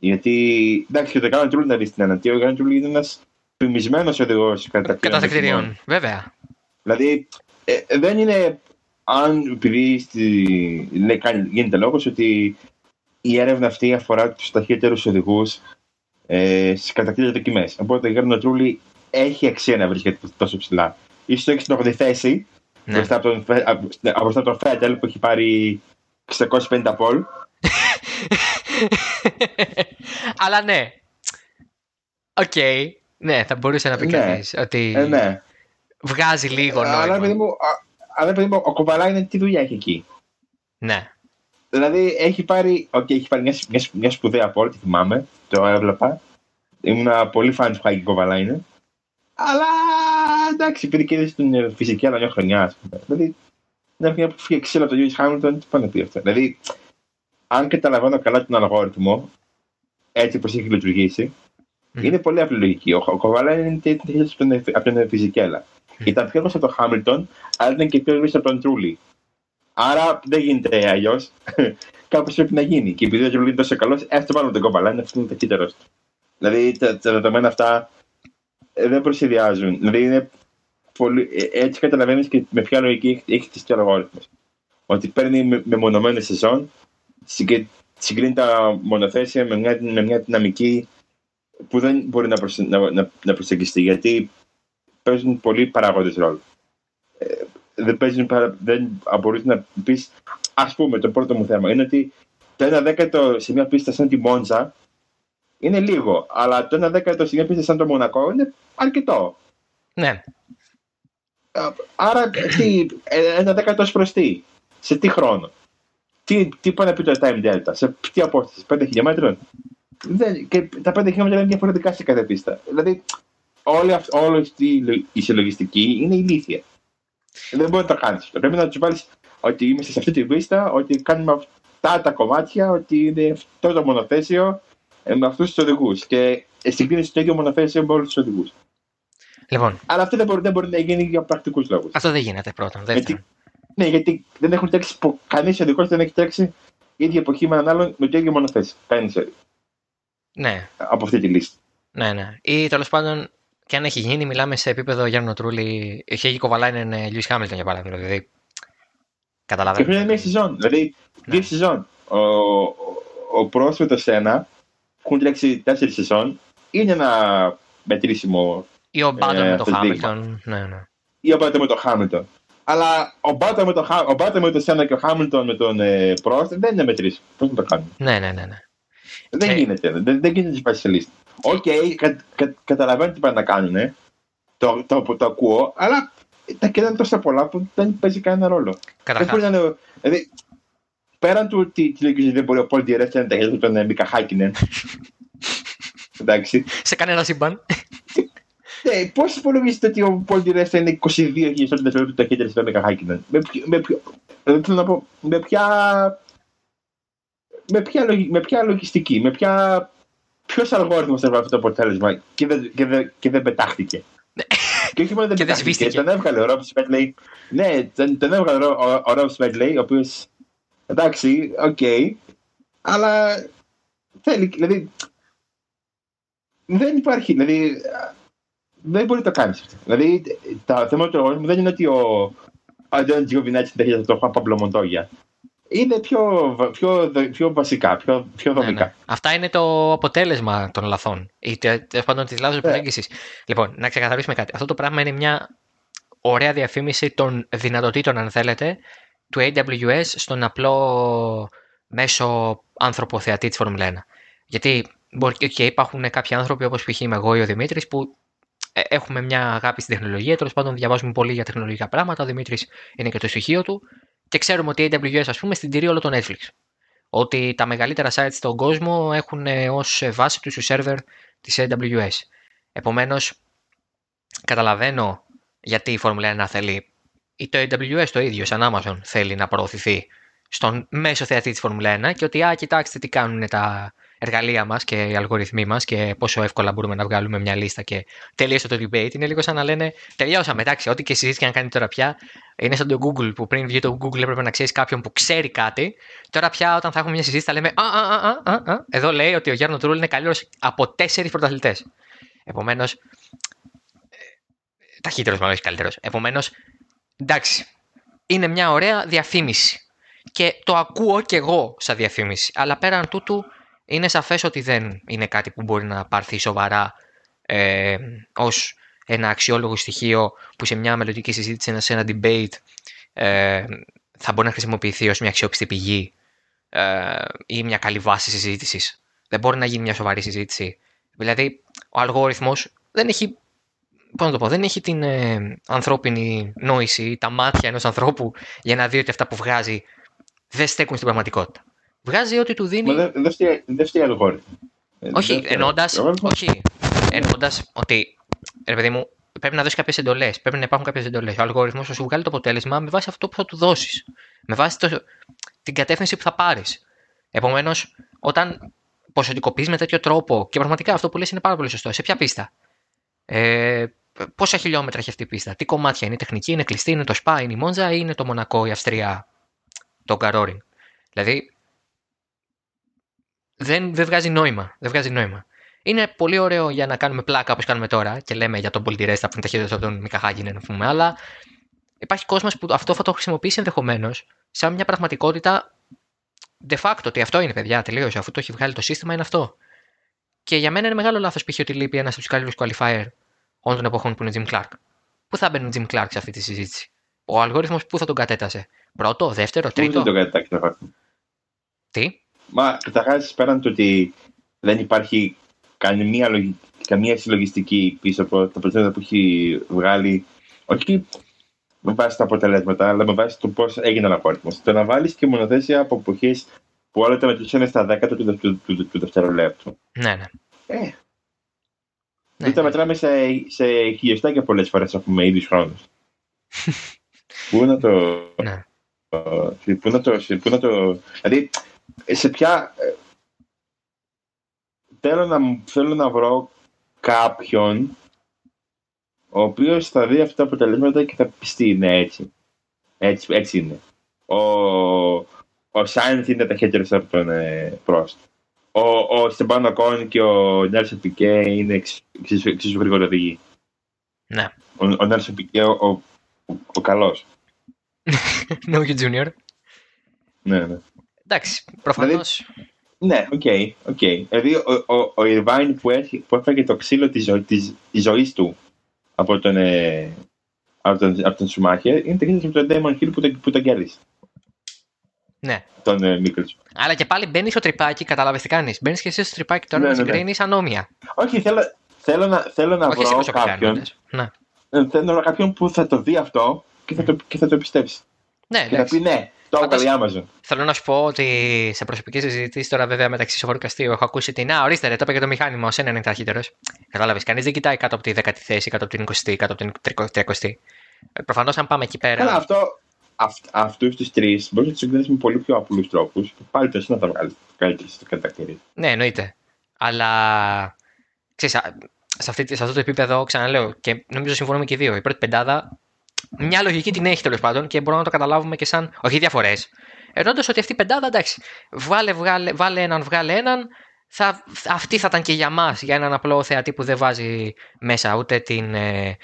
Γιατί εντάξει, και το Γκάνο Τρούλ να δει στην ανατία, ο Γκάνο Τρούλ είναι ένας φημισμένος οδηγός κατακτηρίων. Βέβαια. Δηλαδή ε, δεν είναι αν επειδή στη, ναι, γίνεται λόγος ότι η έρευνα αυτή αφορά τους ταχύτερους οδηγούς ε, στις κατατακτήριες δοκιμές. Οπότε ο Γιάρνο Τρούλι έχει αξία να βρίσκεται τόσο ψηλά. σω το έχει στην 8η θέση ναι. μπροστά από τον, από τον Φέτελ που έχει πάρει 650 pole. Αλλά ναι. OK. Okay. Ναι, θα μπορούσε να πει ναι. κανείς ότι ε, ναι. βγάζει λίγο νόημα. Αλλά παιδί μου, αλλά παιδί μου ο Κοβαλάινεν τι δουλειά έχει εκεί. Ναι. Δηλαδή έχει πάρει, okay, έχει πάρει μια, μια, μια σπουδαία πόλη, θυμάμαι, το έβλεπα. Ήμουν πολύ φαν του Χάγκη Κοβαλά είναι. Αλλά εντάξει, επειδή και στην φυσική άλλα μια χρονιά, ας πούμε. Δηλαδή, είναι μια που φύγει ξύλο από τον Γιώργο Χάμιλτον, τι πάνε να πει αυτό. Δηλαδή, αν καταλαβαίνω καλά τον αλγόριθμο, έτσι όπως έχει λειτουργήσει, Mm. Είναι πολύ απλή λογική. Ο, ο Κοβαλά είναι τεχνητή από τον Φιζικέλα. Mm. Ήταν πιο γνωστός από τον Χάμιλτον, αλλά ήταν και πιο γνωστός από τον Τρούλι. Άρα δεν γίνεται αλλιώς. Κάπως πρέπει να γίνει. Και επειδή ο Τρούλι είναι τόσο καλός, έστω πάνω τον Κοβαλά, είναι αυτός το ταχύτερο του. Δηλαδή τα, τα δεδομένα αυτά ε, δεν προσυδειάζουν. Δηλαδή είναι πολύ, ε, έτσι καταλαβαίνεις και με ποια λογική έχεις τη αλγόριθμο. Ότι παίρνει μεμονωμένες σεζόν, συγκρίνει τα μονοθέσια με μια, με μια δυναμική που δεν μπορεί να, προσε, να, να, να προσεγγιστεί γιατί παίζουν πολλοί παράγοντες ρόλο. Ε, δεν, παίζουν, δεν μπορείς να πει, ας πούμε, το πρώτο μου θέμα είναι ότι το ένα δέκατο σε μια πίστα σαν τη Μόντζα είναι λίγο, αλλά το ένα δέκατο σε μια πίστα σαν το Μονακό είναι αρκετό. Ναι. Άρα, τι, ένα δέκατος προς τι, σε τι χρόνο; Τι, τι πάει να πει το time delta, σε τι απόσταση, 5 χιλιόμετρων. Δεν, και τα 5 χιλιόμετρα είναι διαφορετικά σε κάθε πίστα. Δηλαδή, όλη, όλη αυτή η συλλογιστική είναι ηλίθια. Δεν μπορεί να το κάνεις. Πρέπει να τους βάλεις ότι είμαστε σε αυτή τη πίστα, ότι κάνουμε αυτά τα κομμάτια, ότι είναι αυτό το μονοθέσιο ε, με αυτούς τους οδηγούς. Και συγκρίνει το ίδιο μονοθέσιο με όλους τους οδηγούς. Λοιπόν. Αλλά αυτό δεν μπορεί, δεν μπορεί να γίνει για πρακτικούς λόγους. Αυτό δεν γίνεται πρώτον. Γιατί, ναι, γιατί δεν έχουν τρέξει. Κανείς οδηγός δεν έχει τρέξει η ίδια εποχή με έναν άλλον με το ίδιο μονοθέσιο. Κανεί Ναι. Από αυτή τη λίστα. Ναι, ναι. Ή τέλος πάντων, και αν έχει γίνει, μιλάμε σε επίπεδο Γιάννου Τρούλη. Έχει κοβαλάει είναι Λιούι Χάμιλτον για παράδειγμα. Δηλαδή. Καταλαβαίνω. Και πριν μια σεζόν. Δηλαδή, ναι. δύο σεζόν. Ο, ο, ο πρόσφατος ένα έχουν τρέξει τέσσερις σεζόν. Είναι ένα μετρήσιμο ή ο Μπάτον ε, με το Χάμιλτον. Ναι, ναι. Ή ο Μπάτον με το Χάμιλτον. Αλλά ο Μπάτον με το, με το Σένα και ο Χάμιλτον με τον ε, Πρόστ δεν είναι μετρήσιμο. Πώς να το κάνουμε; Ναι, ναι, ναι. ναι. Δεν και... γίνεται. Δεν, δεν γίνεται να σε λίστα. OK, okay, κα, κα, καταλαβαίνω τι πάνε να κάνουν. Ε. Το, το, το, το, ακούω, αλλά τα κέντρα είναι τόσο πολλά που δεν παίζει κανένα ρόλο. Καταρχάς. Δεν μπορεί να Δηλαδή, πέραν του ότι τη λογική δεν μπορεί ο Πολ Ντι Ρέστα να ταχύτητα τον ε, Μίκα Χάκινεν. Εντάξει. Σε κανένα σύμπαν. Ναι, πώς υπολογίζεται ότι ο Πολ Ντι Ρέστα είναι 22 χιλιάδε δευτερόλεπτα ταχύτερα στο Μίκα Χάκινεν. Με, με, με, θέλω να πω, με ποια. Με ποια, με ποια λογιστική, με ποια ποιος αλγόριθμος θα αυτό το αποτέλεσμα και δεν, και δεν, και δεν πετάχτηκε; και όχι μόνο δεν πετάχτηκε, τον έβγαλε ο Ρομπ Σμέντλεϊ. Ναι, τον, τον έβγαλε ο, ο Ρομπ Σμέντλεϊ, ο οποίο. Εντάξει, OK. Okay, αλλά θέλει, δηλαδή. Δεν υπάρχει, δηλαδή. Δεν μπορεί να το κάνεις αυτό. Δηλαδή, το θέμα του αλγόριθμου δεν είναι ότι ο Αντώνης Τζιοβινάτσι δεν έχει το Χουάν Παμπλο Μοντόγια είναι πιο, πιο, πιο βασικά, πιο, πιο δομικά. Ναι, ναι. Αυτά είναι το αποτέλεσμα των λαθών ή τέλος πάντων της λάθος προσέγγισης. Λοιπόν, να ξεκαθαρίσουμε κάτι. Αυτό το πράγμα είναι μια ωραία διαφήμιση των δυνατοτήτων, αν θέλετε, του AWS στον απλό μέσο άνθρωπο θεατή της Φόρμουλα 1. Γιατί μπορεί και υπάρχουν κάποιοι άνθρωποι όπως π.χ. είμαι εγώ ή ο Δημήτρης που ε, έχουμε μια αγάπη στην τεχνολογία. Τέλος πάντων, διαβάζουμε πολύ για τεχνολογικά πράγματα. Ο Δημήτρης είναι και το στοιχείο του. Και ξέρουμε ότι η AWS, ας πούμε, συντηρεί όλο το Netflix. Ότι τα μεγαλύτερα sites στον κόσμο έχουν ε, ως βάση τους σερβερ της AWS. Επομένως, καταλαβαίνω γιατί η Formula 1 θέλει ή το AWS το ίδιο, σαν Amazon, θέλει να προωθηθεί στον μέσο θεατή της Formula 1 και ότι, α, κοιτάξτε τι κάνουν τα εργαλεία μας και οι αλγοριθμοί μας και πόσο εύκολα μπορούμε να βγάλουμε μια λίστα και τελείωσε το debate. Είναι λίγο σαν να λένε Τελειώσαμε. Εντάξει, ό,τι και συζήτηση και να κάνει τώρα πια είναι σαν το Google που πριν βγει το Google έπρεπε να ξέρεις κάποιον που ξέρει κάτι. Τώρα πια όταν θα έχουμε μια συζήτηση θα λέμε Α, α, α, α, α. Εδώ λέει ότι ο Γιάννο Τρούλ είναι καλύτερο από τέσσερις πρωταθλητές. Επομένως. Ταχύτερος, μάλλον όχι καλύτερος. Επομένως, εντάξει. Είναι μια ωραία διαφήμιση. Και το ακούω κι εγώ σαν διαφήμιση. Αλλά πέραν τούτου, είναι σαφές ότι δεν είναι κάτι που μπορεί να πάρθει σοβαρά ε, ως ένα αξιόλογο στοιχείο που σε μια μελλοντική συζήτηση, σε ένα debate ε, θα μπορεί να χρησιμοποιηθεί ως μια αξιόπιστη πηγή ε, ή μια καλή βάση συζήτησης. Δεν μπορεί να γίνει μια σοβαρή συζήτηση. Δηλαδή, ο αλγόριθμος δεν έχει, πώς να το πω, δεν έχει την ε, ανθρώπινη νόηση, τα μάτια ενός ανθρώπου για να δει ότι αυτά που βγάζει δεν στέκουν στην πραγματικότητα. Βγάζει ό,τι του δίνει. Μα δεν φταίει αλγόριθμο. Όχι, εννοώντα όχι, εννοώντας ότι ρε παιδί μου, πρέπει να δώσεις κάποιες εντολές. Πρέπει να υπάρχουν κάποιες εντολές. Ο αλγόριθμος θα σου βγάλει το αποτέλεσμα με βάση αυτό που θα του δώσεις. Με βάση το, την κατεύθυνση που θα πάρεις. Επομένως, όταν ποσοτικοποιείς με τέτοιο τρόπο, και πραγματικά αυτό που λες είναι πάρα πολύ σωστό, σε ποια πίστα; Ε, πόσα χιλιόμετρα έχει αυτή η πίστα, τι κομμάτια είναι, τεχνική, είναι κλειστή, είναι το ΣΠΑ, είναι η Μόντζα ή είναι το Μονακό, η Αυστρία, το Γκαρόριν. Δηλαδή, δεν, δεν βγάζει νόημα. Δεν βγάζει νόημα. Είναι πολύ ωραίο για να κάνουμε πλάκα όπως κάνουμε τώρα και λέμε για τον Πολυτηρέστα που είναι ταχύτερο από τον Μικαχάγιν, να πούμε, αλλά υπάρχει κόσμος που αυτό θα το χρησιμοποιήσει ενδεχομένως σαν μια πραγματικότητα de facto ότι αυτό είναι παιδιά, τελείωσε. Αφού το έχει βγάλει το σύστημα, είναι αυτό. Και για μένα είναι μεγάλο λάθος π.χ. ότι λείπει ένας από του καλύτερου qualifier όλων των εποχών που είναι ο Jim Clark. Πού θα μπαίνει ο Jim Clark σε αυτή τη συζήτηση; Ο αλγόριθμος πού θα τον κατέτασε; Πρώτο, δεύτερο, τρίτο. Πού δεν τον κατέταξε, Τι; Μα καταρχάς πέραν του ότι δεν υπάρχει καμία, λογική, καμία συλλογιστική πίσω από τα αποτελέσματα που έχει βγάλει. Όχι με βάση τα αποτελέσματα, αλλά με βάση το πώς έγινε ο αλγόριθμο. Το να βάλεις και μονοθέσια από εποχές που όλα τα μετρήσανε στα δέκατα του, του, του, του, δευτερολέπτου. Ναι, ναι. Ε, ναι, δεν τα μετράμε σε, σε χιλιοστάκια πολλές φορές αφού με ίδιους χρόνους. πού να το. Ναι. Πού να το, πού να το. Δηλαδή, σε ποια. ε, Θέλω να, θέλω να βρω κάποιον ο οποίος θα δει αυτά τα αποτελέσματα και θα πιστεί, ναι, έτσι. Έτσι, έτσι είναι. Ο, ο Σάινθ είναι ταχύτερο από τον ε, Πρόστ. Ο, ο Στεμπάνο Κόν και ο Νέλσον Πικέ είναι εξ- εξίσου, εξίσου γρήγορα οδηγοί. Ναι. Ο, ο Νέλσον Πικέ, ο, ο, ο, ο καλό. No you junior. Ναι, ναι. Εντάξει, προφανώς. Ναι, OK, OK. Δηλαδή, ο, ο, ο Irvine που, έχει, που έφαγε το ξύλο της, ζω, της, της ζωής του από τον, ε, από τον, από τον Schumacher είναι ταχύτερος από τον Damon Hill που τον, που τον κέρδισε. Ναι. Τον ε, Mickelson. Αλλά και πάλι μπαίνει στο τρυπάκι, κατάλαβε τι κάνεις. Μπαίνεις και εσύ στο τρυπάκι τώρα Ναι, να ναι, ναι. συγκρίνεις ανόμοια. Όχι, θέλω, θέλω να, θέλω να Όχι εσύ βρω πόσο κάνει. κάποιον, Ναι. ε, θέλω να βρω κάποιον που θα το δει αυτό και θα το, και θα το πιστέψει. Ναι, Και θα εντάξει. πει ναι, το έβγαλε η Amazon. Θέλω να σου πω ότι σε προσωπική συζήτηση, τώρα βέβαια μεταξύ σοφόρου και αστείου, έχω ακούσει την. Α, ορίστε, ρε, το είπε για το μηχάνημα, ο Σένα είναι ταχύτερος. Κατάλαβες. Κανείς δεν κοιτάει κάτω από τη δέκατη θέση, κάτω από την 20η, κάτω από την 30η. Προφανώς, αν πάμε εκεί πέρα. Καλά, αυτό, αυ, αυτούς τους τρεις μπορείς να τους συγκρίνεις με πολύ πιο απλούς τρόπους. Πάλι το εσύ να τα βγάλεις καλύτερα στο κατακτήρι. Ναι, εννοείται. Αλλά. Ξέρεις, α, σε, αυτή, σε αυτό το επίπεδο, ξαναλέω, και νομίζω συμφωνούμε και οι δύο. Η πρώτη πεντάδα, μια λογική την έχει τέλος πάντων και μπορούμε να το καταλάβουμε και σαν. Όχι διαφορές. Εννοώντας ότι αυτή η πεντάδα, εντάξει, βάλε, βγάλε, βάλε έναν, βγάλε έναν. Θα, αυτή θα ήταν και για μας, για έναν απλό θεατή που δεν βάζει μέσα ούτε την, ε,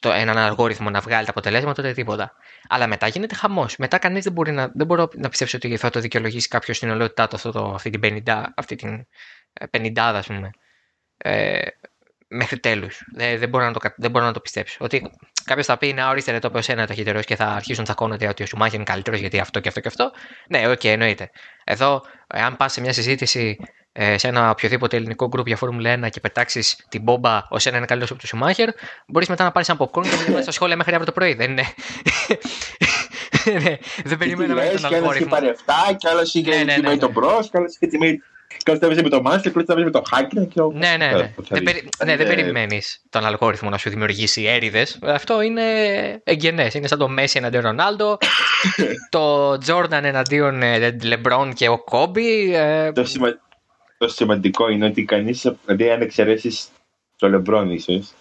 το, έναν αλγόριθμο να βγάλει τα αποτελέσματα ούτε τίποτα. Αλλά μετά γίνεται χαμός. Μετά κανείς δεν μπορεί να, δεν μπορώ να πιστέψει ότι θα το δικαιολογήσει κάποιος στην ολότητά του αυτό το, αυτή την 50, αυτή την ε, πενηντάδα, ας πούμε. Ε, μέχρι τέλους. Δεν, δεν, μπορώ να το, κα- δεν μπορώ να το πιστέψω. Ότι κάποιος θα πει να ορίστε ρε, το είπε ο Σένα ταχύτερο και θα αρχίσουν να τσακώνονται ότι ο Σουμάχερ είναι καλύτερος γιατί αυτό και αυτό και αυτό. Ναι, οκ, εννοείται. Εδώ, αν πας σε μια συζήτηση ε, σε ένα οποιοδήποτε ελληνικό γκρουπ για Φόρμουλα 1 και πετάξεις την μπόμπα ο Σένα είναι καλύτερος από τον Σουμάχερ, μπορείς μετά να πάρεις ένα popcorn και να διαβάσεις τα σχόλια μέχρι αύριο το πρωί. Δεν είναι. ναι, δεν περιμέναμε λες, τον και ένας είχε αλγόριθμο. πάρει 7 και άλλος είχε Ναι, ναι, ναι, τιμήσει ναι. τον Μπρος και άλλος είχε τιμήσει και άλλος τα έβαζε με το Μάνστερ και άλλος τα έβαζε με το Χάκερ και ο- Ναι, ναι, Ε, ναι. πώς θα Δεν, δεις. περι... ναι, δεν Ε, περιμένεις τον αλγόριθμο να σου δημιουργήσει έρηδες. Αυτό είναι εγγενές. Είναι σαν το Μέση εναντίον Ρονάλντο, το Τζόρνταν εναντίον ε, Λεμπρόν και ο Κόμπι. ε, Το, σημα... το σημαντικό είναι ότι κανείς, δηλαδή αν εξαιρέσεις το Λεμπρόν ίσως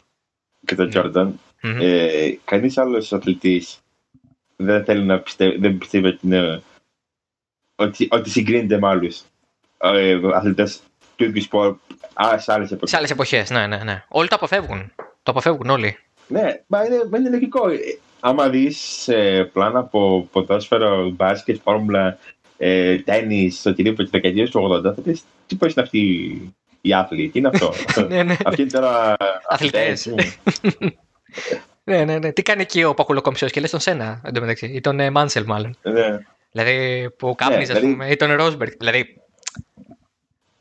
και Ναι. τον Τζόρνταν, μμμ. ε, κανείς άλλος αθλητής δεν θέλει να πιστεύει, δεν πιστεύει ότι, είναι, ότι, ότι συγκρίνεται με άλλους ε, αθλητές του ίδιου σπορ α, σε άλλες εποχές. Σε άλλες εποχές, ναι, ναι, ναι. Όλοι το αποφεύγουν. Το αποφεύγουν όλοι. Ναι, μα είναι, μα είναι λογικό. Ε, Άμα δεις ε, πλάνα από ποδόσφαιρο, μπάσκετ, φόρμουλα, ε, τέννις, οτιδήποτε της δεκαετίας του 80, θα πεις τι πώς είναι αυτοί οι άθλοι, τι είναι αυτό; ναι, ναι. Αυτοί είναι τώρα Αθλητές. αθλητές, ναι, ναι, ναι. Τι κάνει εκεί ο Πακουλοκομψιό και λες τον Σένα εντωμεταξύ. Ή τον ε, Μάνσελ, μάλλον. ναι. Δηλαδή που κάπνιζε, δηλαδή- ας πούμε. Ή τον Ρόσμπεργκ. Δηλαδή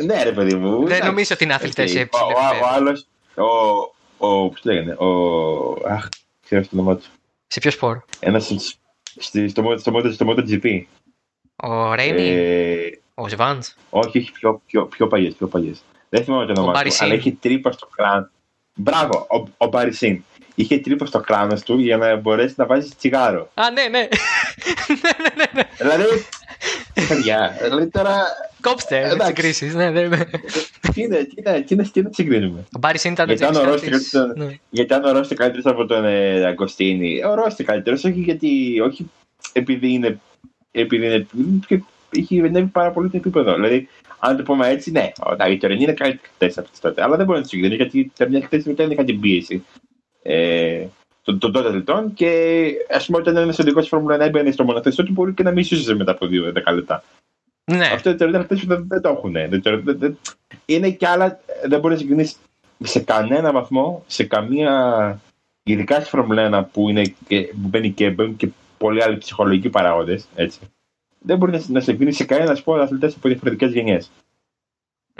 ναι, ρε παιδί μου. δεν εντάξει. νομίζω ότι είναι αθλητές Οκ. σε Ο, υψηλό ο, ο επίπεδο. άλλος, ο, ο, πώς λέγανε, ο, αχ, ξέρω το όνομά του. Σε ποιο σπορ; Ένας στη- στη- στο, Mo- στο, Moto- στο MotoGP. Ο Ρέινι, Ε, ο Σβαντς. όχι, όχι, πιο, πιο, πιο παλιές, πιο παλιές. Δεν θυμάμαι το όνομά του, Μπάρι Σιν. αλλά είχε τρύπα στο κράνος. Μπράβο, ο, ο Μπάρι Σιν. Είχε τρύπα στο κράνος του για να μπορέσεις να βάζεις τσιγάρο. Α, ναι, ναι. ναι, ναι, ναι, ναι. δηλαδή, παιδιά, δηλαδή τώρα, Κόψτε τι Εντάξει. συγκρίσεις. Ναι, ναι, ναι. τι είναι, τι είναι, τι είναι, τι είναι να συγκρίνουμε. Ο Μπάρις ήταν ο Γιατί αν James ο Hunt Ρώσος της- ήταν- ναι. Γιατί αν ο Ρώσος είναι καλύτερος από τον ε, Αγκοστίνη, ο Ρώσος είναι καλύτερος, όχι γιατί, όχι επειδή είναι, επειδή είναι, και έχει ανέβει πάρα πολύ το επίπεδο. Δηλαδή, αν το πούμε έτσι, ναι, οι τωρινοί είναι καλύτερε από τις τότε. Αλλά δεν μπορεί να του συγκρίνει γιατί τα μια χθε μετά είχαν την πίεση ε, των, των τότε λεπτών και ας πούμε όταν ένας οδηγός τη Φόρμουλα 1 έμπαινε στο μονοθέσιο του μπορεί και να μην σούζε μετά από 2-10 λεπτά. Ναι. Αυτό οι τωρινοί χθε δεν, δεν, το έχουν. Δεν, δεν, δεν, είναι και άλλα, δεν μπορεί να συγκρίνει σε κανένα βαθμό, σε καμία. Ειδικά στη Φόρμουλα 1 που, είναι και, που μπαίνει και, μπαίνουν και πολλοί άλλοι ψυχολογικοί παράγοντες. Δεν μπορεί να, να συγκρίνει σε κανένα σπόρο αθλητές από διαφορετικές γενιές.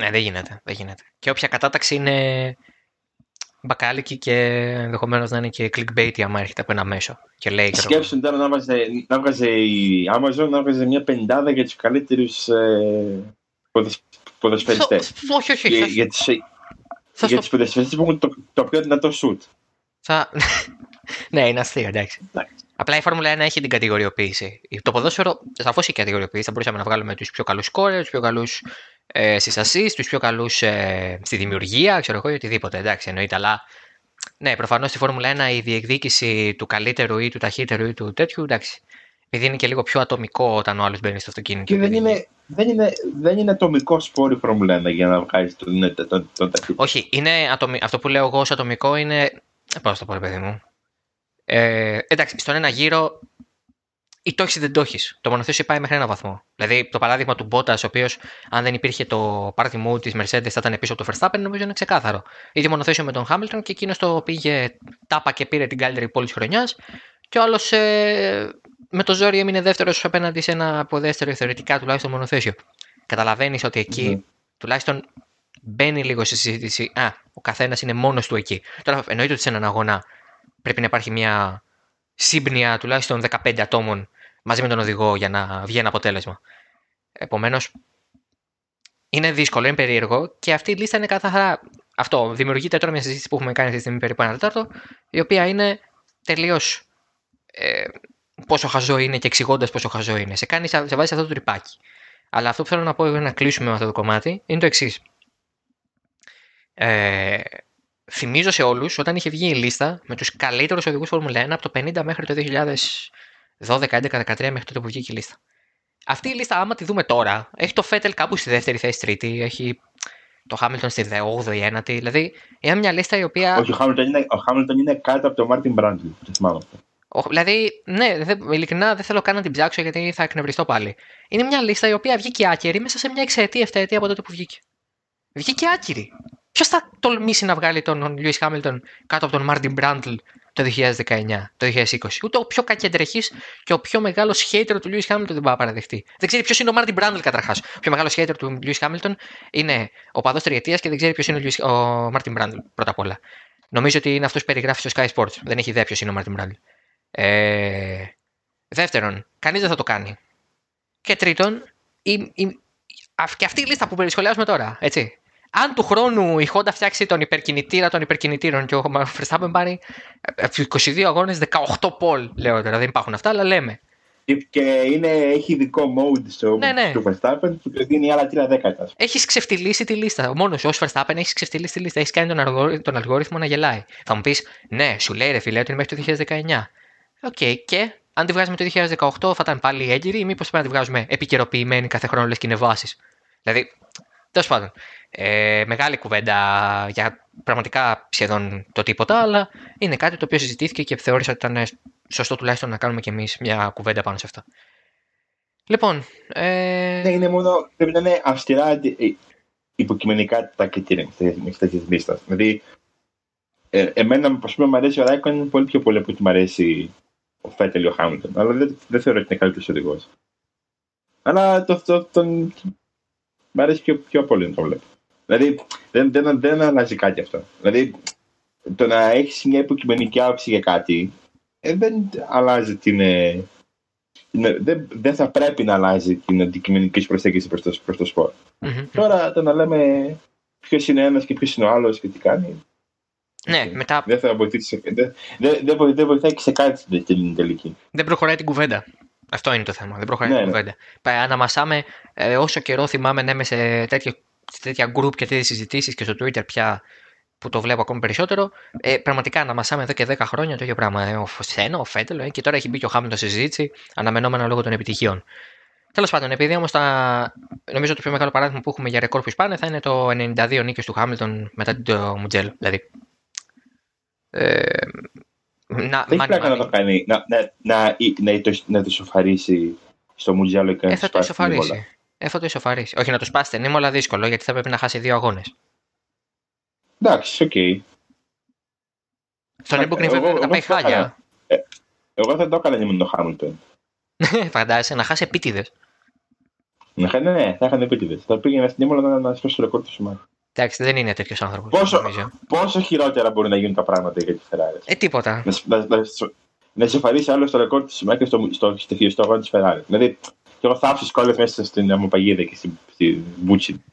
Ναι, δεν γίνεται, δεν γίνεται. Και όποια κατάταξη είναι μπακάλικη και ενδεχομένως να είναι και clickbait άμα έρχεται από ένα μέσο. Και λέει, Σκέψουν τώρα να βγάζει, να βγάζει η Amazon να βγάζει μια πεντάδα για τους καλύτερους ε, ποδοσφαιριστές. Όχι, όχι. Για, για, τις, για τους ποδοσφαιριστές που έχουν το, το πιο δυνατό σουτ. Θα... ναι, είναι αστείο, εντάξει. Απλά η Φόρμουλα 1 έχει την κατηγοριοποίηση. Το ποδόσφαιρο σαφώς έχει κατηγοριοποίηση. Θα μπορούσαμε να βγάλουμε τους πιο καλούς κόρε, του πιο καλούς ε, στις assist, τους πιο καλούς ε, στη δημιουργία, ξέρω εγώ, ή οτιδήποτε. Εντάξει, εννοείται. Αλλά ναι, προφανώς στη Φόρμουλα 1 η διεκδίκηση του καλύτερου ή του ταχύτερου ή του τέτοιου, εντάξει. Επειδή είναι και λίγο πιο ατομικό όταν ο άλλος μπαίνει στο αυτοκίνητο. Και δεν είναι, δεν είναι, δεν είναι ατομικό σπόρ η Φόρμουλα 1 για να βγάλεις τον, τον, τον, τον ταχύτερο. Όχι, είναι ατομι... αυτό που λέω εγώ ως ατομικό είναι. Πώς το πω, παιδί μου. Ε, εντάξει, στον ένα γύρο ή το έχεις ή δεν το έχεις. Το μονοθέσιο πάει μέχρι ένα βαθμό. Δηλαδή, το παράδειγμα του Μπότα, ο οποίος, αν δεν υπήρχε το party mode της Mercedes, θα ήταν πίσω από το Verstappen, νομίζω είναι ξεκάθαρο. Ήδη μονοθέσιο με τον Hamilton και εκείνος το πήγε τάπα και πήρε την καλύτερη πόλη της χρονιάς. Και ο άλλος ε, με το ζόρι έμεινε δεύτερος απέναντι σε ένα αποδέστερο θεωρητικά τουλάχιστον μονοθέσιο. Καταλαβαίνεις ότι εκεί mm. τουλάχιστον μπαίνει λίγο στη συζήτηση. Α, ο καθένας είναι μόνος του εκεί. Τώρα εννοείται ότι σε έναν αγώνα πρέπει να υπάρχει μια σύμπνοια τουλάχιστον 15 ατόμων μαζί με τον οδηγό για να βγει ένα αποτέλεσμα. Επομένως, είναι δύσκολο, είναι περίεργο και αυτή η λίστα είναι καθαρά. Αυτό δημιουργείται τώρα μια συζήτηση που έχουμε κάνει αυτή τη στιγμή περίπου ένα τετάρτο, η οποία είναι τελείως ε, πόσο χαζό είναι και εξηγώντας πόσο χαζό είναι. Σε, κάνει, σε βάζει αυτό το τρυπάκι. Αλλά αυτό που θέλω να πω για να κλείσουμε με αυτό το κομμάτι είναι το εξής. Ε, θυμίζω σε όλους όταν είχε βγει η λίστα με τους καλύτερους οδηγούς Φόρμουλα 1 από το 50 μέχρι το 2012, 11, 13 μέχρι τότε που βγήκε η λίστα. Αυτή η λίστα, άμα τη δούμε τώρα, έχει το Φέτελ κάπου στη δεύτερη θέση, τρίτη, έχει το Χάμιλτον στη 8η, ένατη. Δηλαδή, είναι μια λίστα η οποία. Όχι, ο Χάμιλτον είναι, είναι κάτω από το Μάρτιν Μπράντλ. Θυμάμαι αυτό. Δηλαδή, ναι, δε, ειλικρινά δεν θέλω καν να την ψάξω γιατί θα εκνευριστώ πάλι. Είναι μια λίστα η οποία βγήκε άκυρη μέσα σε μια εξαετία, εφταετία από τότε που βγήκε. Βγήκε άκυρη. Ποιος θα τολμήσει να βγάλει τον Λιούις Χάμιλτον κάτω από τον Μάρτιν Μπράντλ το 2019, το 2020. Ούτε ο πιο κακεντρεχής και ο πιο μεγάλος hater του Λιούις Χάμιλτον δεν μπορεί να παραδεχτεί. Δεν ξέρει ποιος είναι ο Μάρτιν Μπράντλ καταρχάς. Ο πιο μεγάλος hater του Λιούις Χάμιλτον είναι οπαδός τριετίας και δεν ξέρει ποιος είναι ο, ο Μάρτιν Μπράντλ πρώτα απ' όλα. Νομίζω ότι είναι αυτός που περιγράφει στο Sky Sports. Δεν έχει ιδέα ποιος είναι ο Μάρτιν Μπράντλ. Ε, δεύτερον, κανείς δεν θα το κάνει. Και τρίτον, η, η, και αυτή η λίστα που περισχολιάζουμε τώρα, έτσι αν του χρόνου η Honda φτιάξει τον υπερκινητήρα των υπερκινητήρων και ο Verstappen πάρει 22 αγώνες 18 πόλ, λέω τώρα, δεν υπάρχουν αυτά, αλλά λέμε. Και είναι, έχει ειδικό mode στο, ναι, ναι. στο Verstappen και δίνει άλλα 3 δέκατα. Έχεις ξεφτυλίσει τη λίστα. Μόνος ως Verstappen έχεις ξεφτυλίσει τη λίστα. Έχεις κάνει τον, αργο, τον αλγόριθμο να γελάει. Θα μου πεις, ναι, σου λέει ρε φιλέ ότι είναι μέχρι το 2019. OK, okay, και αν τη βγάζουμε το 2018 θα ήταν πάλι έγκυρη ή μήπως πρέπει να τη βγάζουμε επικαιροποιημένη κάθε χρόνο λες και είναι βάσεις. Δηλαδή, τέλος πάντων. Ε, μεγάλη κουβέντα για πραγματικά σχεδόν το τίποτα, αλλά είναι κάτι το οποίο συζητήθηκε και θεώρησα ότι ήταν σωστό τουλάχιστον να κάνουμε κι εμείς μια κουβέντα πάνω σε αυτά. Λοιπόν. Ε... Ναι, είναι μόνο. Πρέπει να είναι αυστηρά ε, υποκειμενικά τα κριτήρια με τέτοιες λίστα. Δηλαδή, ε, εμένα, ας πούμε, μου αρέσει ο Ράικον πολύ πιο πολύ από ότι μου αρέσει ο Φέτελ ή ο Χάμιλτον. Αλλά δεν, δεν θεωρώ ότι είναι καλύτερος οδηγός. Αλλά το, το, τον, Μ' αρέσει πιο, πιο πολύ να το βλέπω. Δηλαδή δεν, δεν, δεν αλλάζει κάτι αυτό. Δηλαδή το να έχεις μια υποκειμενική άποψη για κάτι ε, δεν αλλάζει την. Ε, δεν, δεν θα πρέπει να αλλάζει την αντικειμενική σου προσέγγιση προς το, προς το σπορ. Mm-hmm. Τώρα το να λέμε ποιος είναι ένας και ποιος είναι ο άλλος και τι κάνει. Ναι, μετά. Δεν θα βοηθήσει. Δεν, δεν, δεν βοηθάει και σε κάτι στην τελική. Δεν προχωράει την κουβέντα. Αυτό είναι το θέμα. Δεν προχωράει ναι, την ναι. κουβέντα. Ναι. Αναμασάμε ε, όσο καιρό θυμάμαι να είμαι σε τέτοια, σε τέτοια group και τέτοιες συζητήσεις και στο Twitter πια που το βλέπω ακόμη περισσότερο. Ε, πραγματικά αναμασάμε εδώ και 10 χρόνια το ίδιο πράγμα. Ε, ο Σένο, ο Φέτελ, ε, και τώρα έχει μπει και ο Χάμιλτον στη συζήτηση, αναμενόμενο λόγω των επιτυχιών. Τέλος πάντων, επειδή όμως τα... νομίζω το πιο μεγάλο παράδειγμα που έχουμε για ρεκόρ που σπάνε θα είναι το 92 νίκες του Χάμιλτον μετά το Μουτζέλο. Δηλαδή. Ε, να, Δεν έχει πλάκα να το κάνει, να, να, να, να, το, να το ισοφαρίσει στο Μουτζέλο και να ε, θα το ισοφαρίσει. Ε, θα το ισοφαρίσει. Όχι να το σπάσει την Ίμολα δύσκολο γιατί θα πρέπει να χάσει δύο αγώνες. Εντάξει, OK. Okay. Στον Νίρμπουργκρινγκ βέβαια θα πάει χάλια. Ε, εγώ δεν το έκανα ήμουν το Χάμιλτον. Φαντάζεσαι να χάσει επίτηδες. Ναι, ναι, θα είχαν επίτηδες. Θα πήγαινε στην Ήμολα να, να σώσει το ρεκόρ του Σουμάχ. Εντάξει, δεν είναι τέτοιος άνθρωπος. Πόσο, πόσο χειρότερα μπορεί να γίνουν τα πράγματα για τη Ferrari. Ε, τίποτα. Να, να, να, να ισοφαρίσει άλλο το ρεκόρ του Σουμάχ και στο, στο, στο, στο αγώνα της Ferrari. Δηλαδή, και εγώ θα άφησα κόλλε μέσα στην αμμοπαγίδα και στην στη Μπούτσι.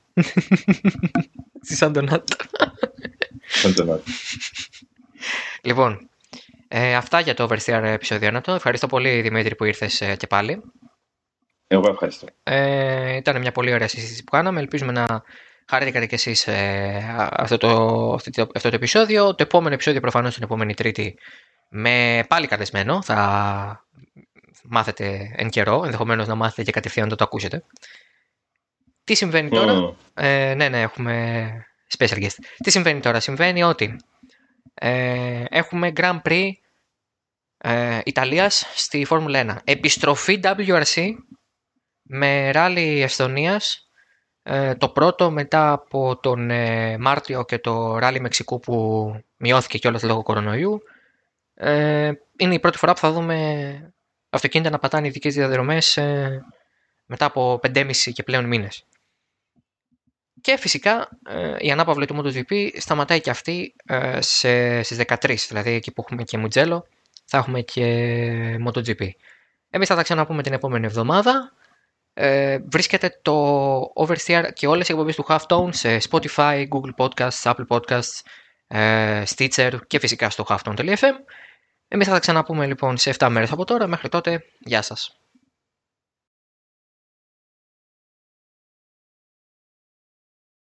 Στη Σαντονάτ. Λοιπόν, ε, αυτά για το Oversteer επεισόδιο να το. Ευχαριστώ πολύ Δημήτρη που ήρθες ε, και πάλι. Εγώ ευχαριστώ. Ε, ήταν μια πολύ ωραία συζήτηση που κάναμε. Ελπίζουμε να χαρήκατε κι εσείς ε, αυτό, το, αυτό, το, επεισόδιο. Το επόμενο επεισόδιο προφανώς την επόμενη Τρίτη με πάλι καλεσμένο. Θα μάθετε εν καιρό, ενδεχομένως να μάθετε και κατευθείαν να το ακούσετε. Τι συμβαίνει τώρα; Ε, ναι, ναι, έχουμε special guest. Τι συμβαίνει τώρα; Συμβαίνει ότι ε, έχουμε Grand Prix ε, Ιταλίας στη Φόρμουλα 1. Επιστροφή WRC με ράλι Εσθονίας. Ε, το πρώτο μετά από τον ε, Μάρτιο και το ράλι Μεξικού που μειώθηκε κιόλας λόγω κορονοϊού. Ε, είναι η πρώτη φορά που θα δούμε αυτοκίνητα να πατάνε ειδικές διαδρομές ε, μετά από 5,5 και πλέον μήνες. Και φυσικά ε, η ανάπαυλη του MotoGP σταματάει και αυτή ε, σε, στις 13, δηλαδή εκεί που έχουμε και Μουτζέλο θα έχουμε και MotoGP. Εμείς θα τα ξαναπούμε την επόμενη εβδομάδα. Ε, βρίσκεται το Oversteer και όλες οι εκπομπές του Halftone σε Spotify, Google Podcasts, Apple Podcasts, ε, Stitcher και φυσικά στο halftone.fm. Εμείς θα τα ξαναπούμε λοιπόν σε 7 μέρες από τώρα. Μέχρι τότε, γεια σας.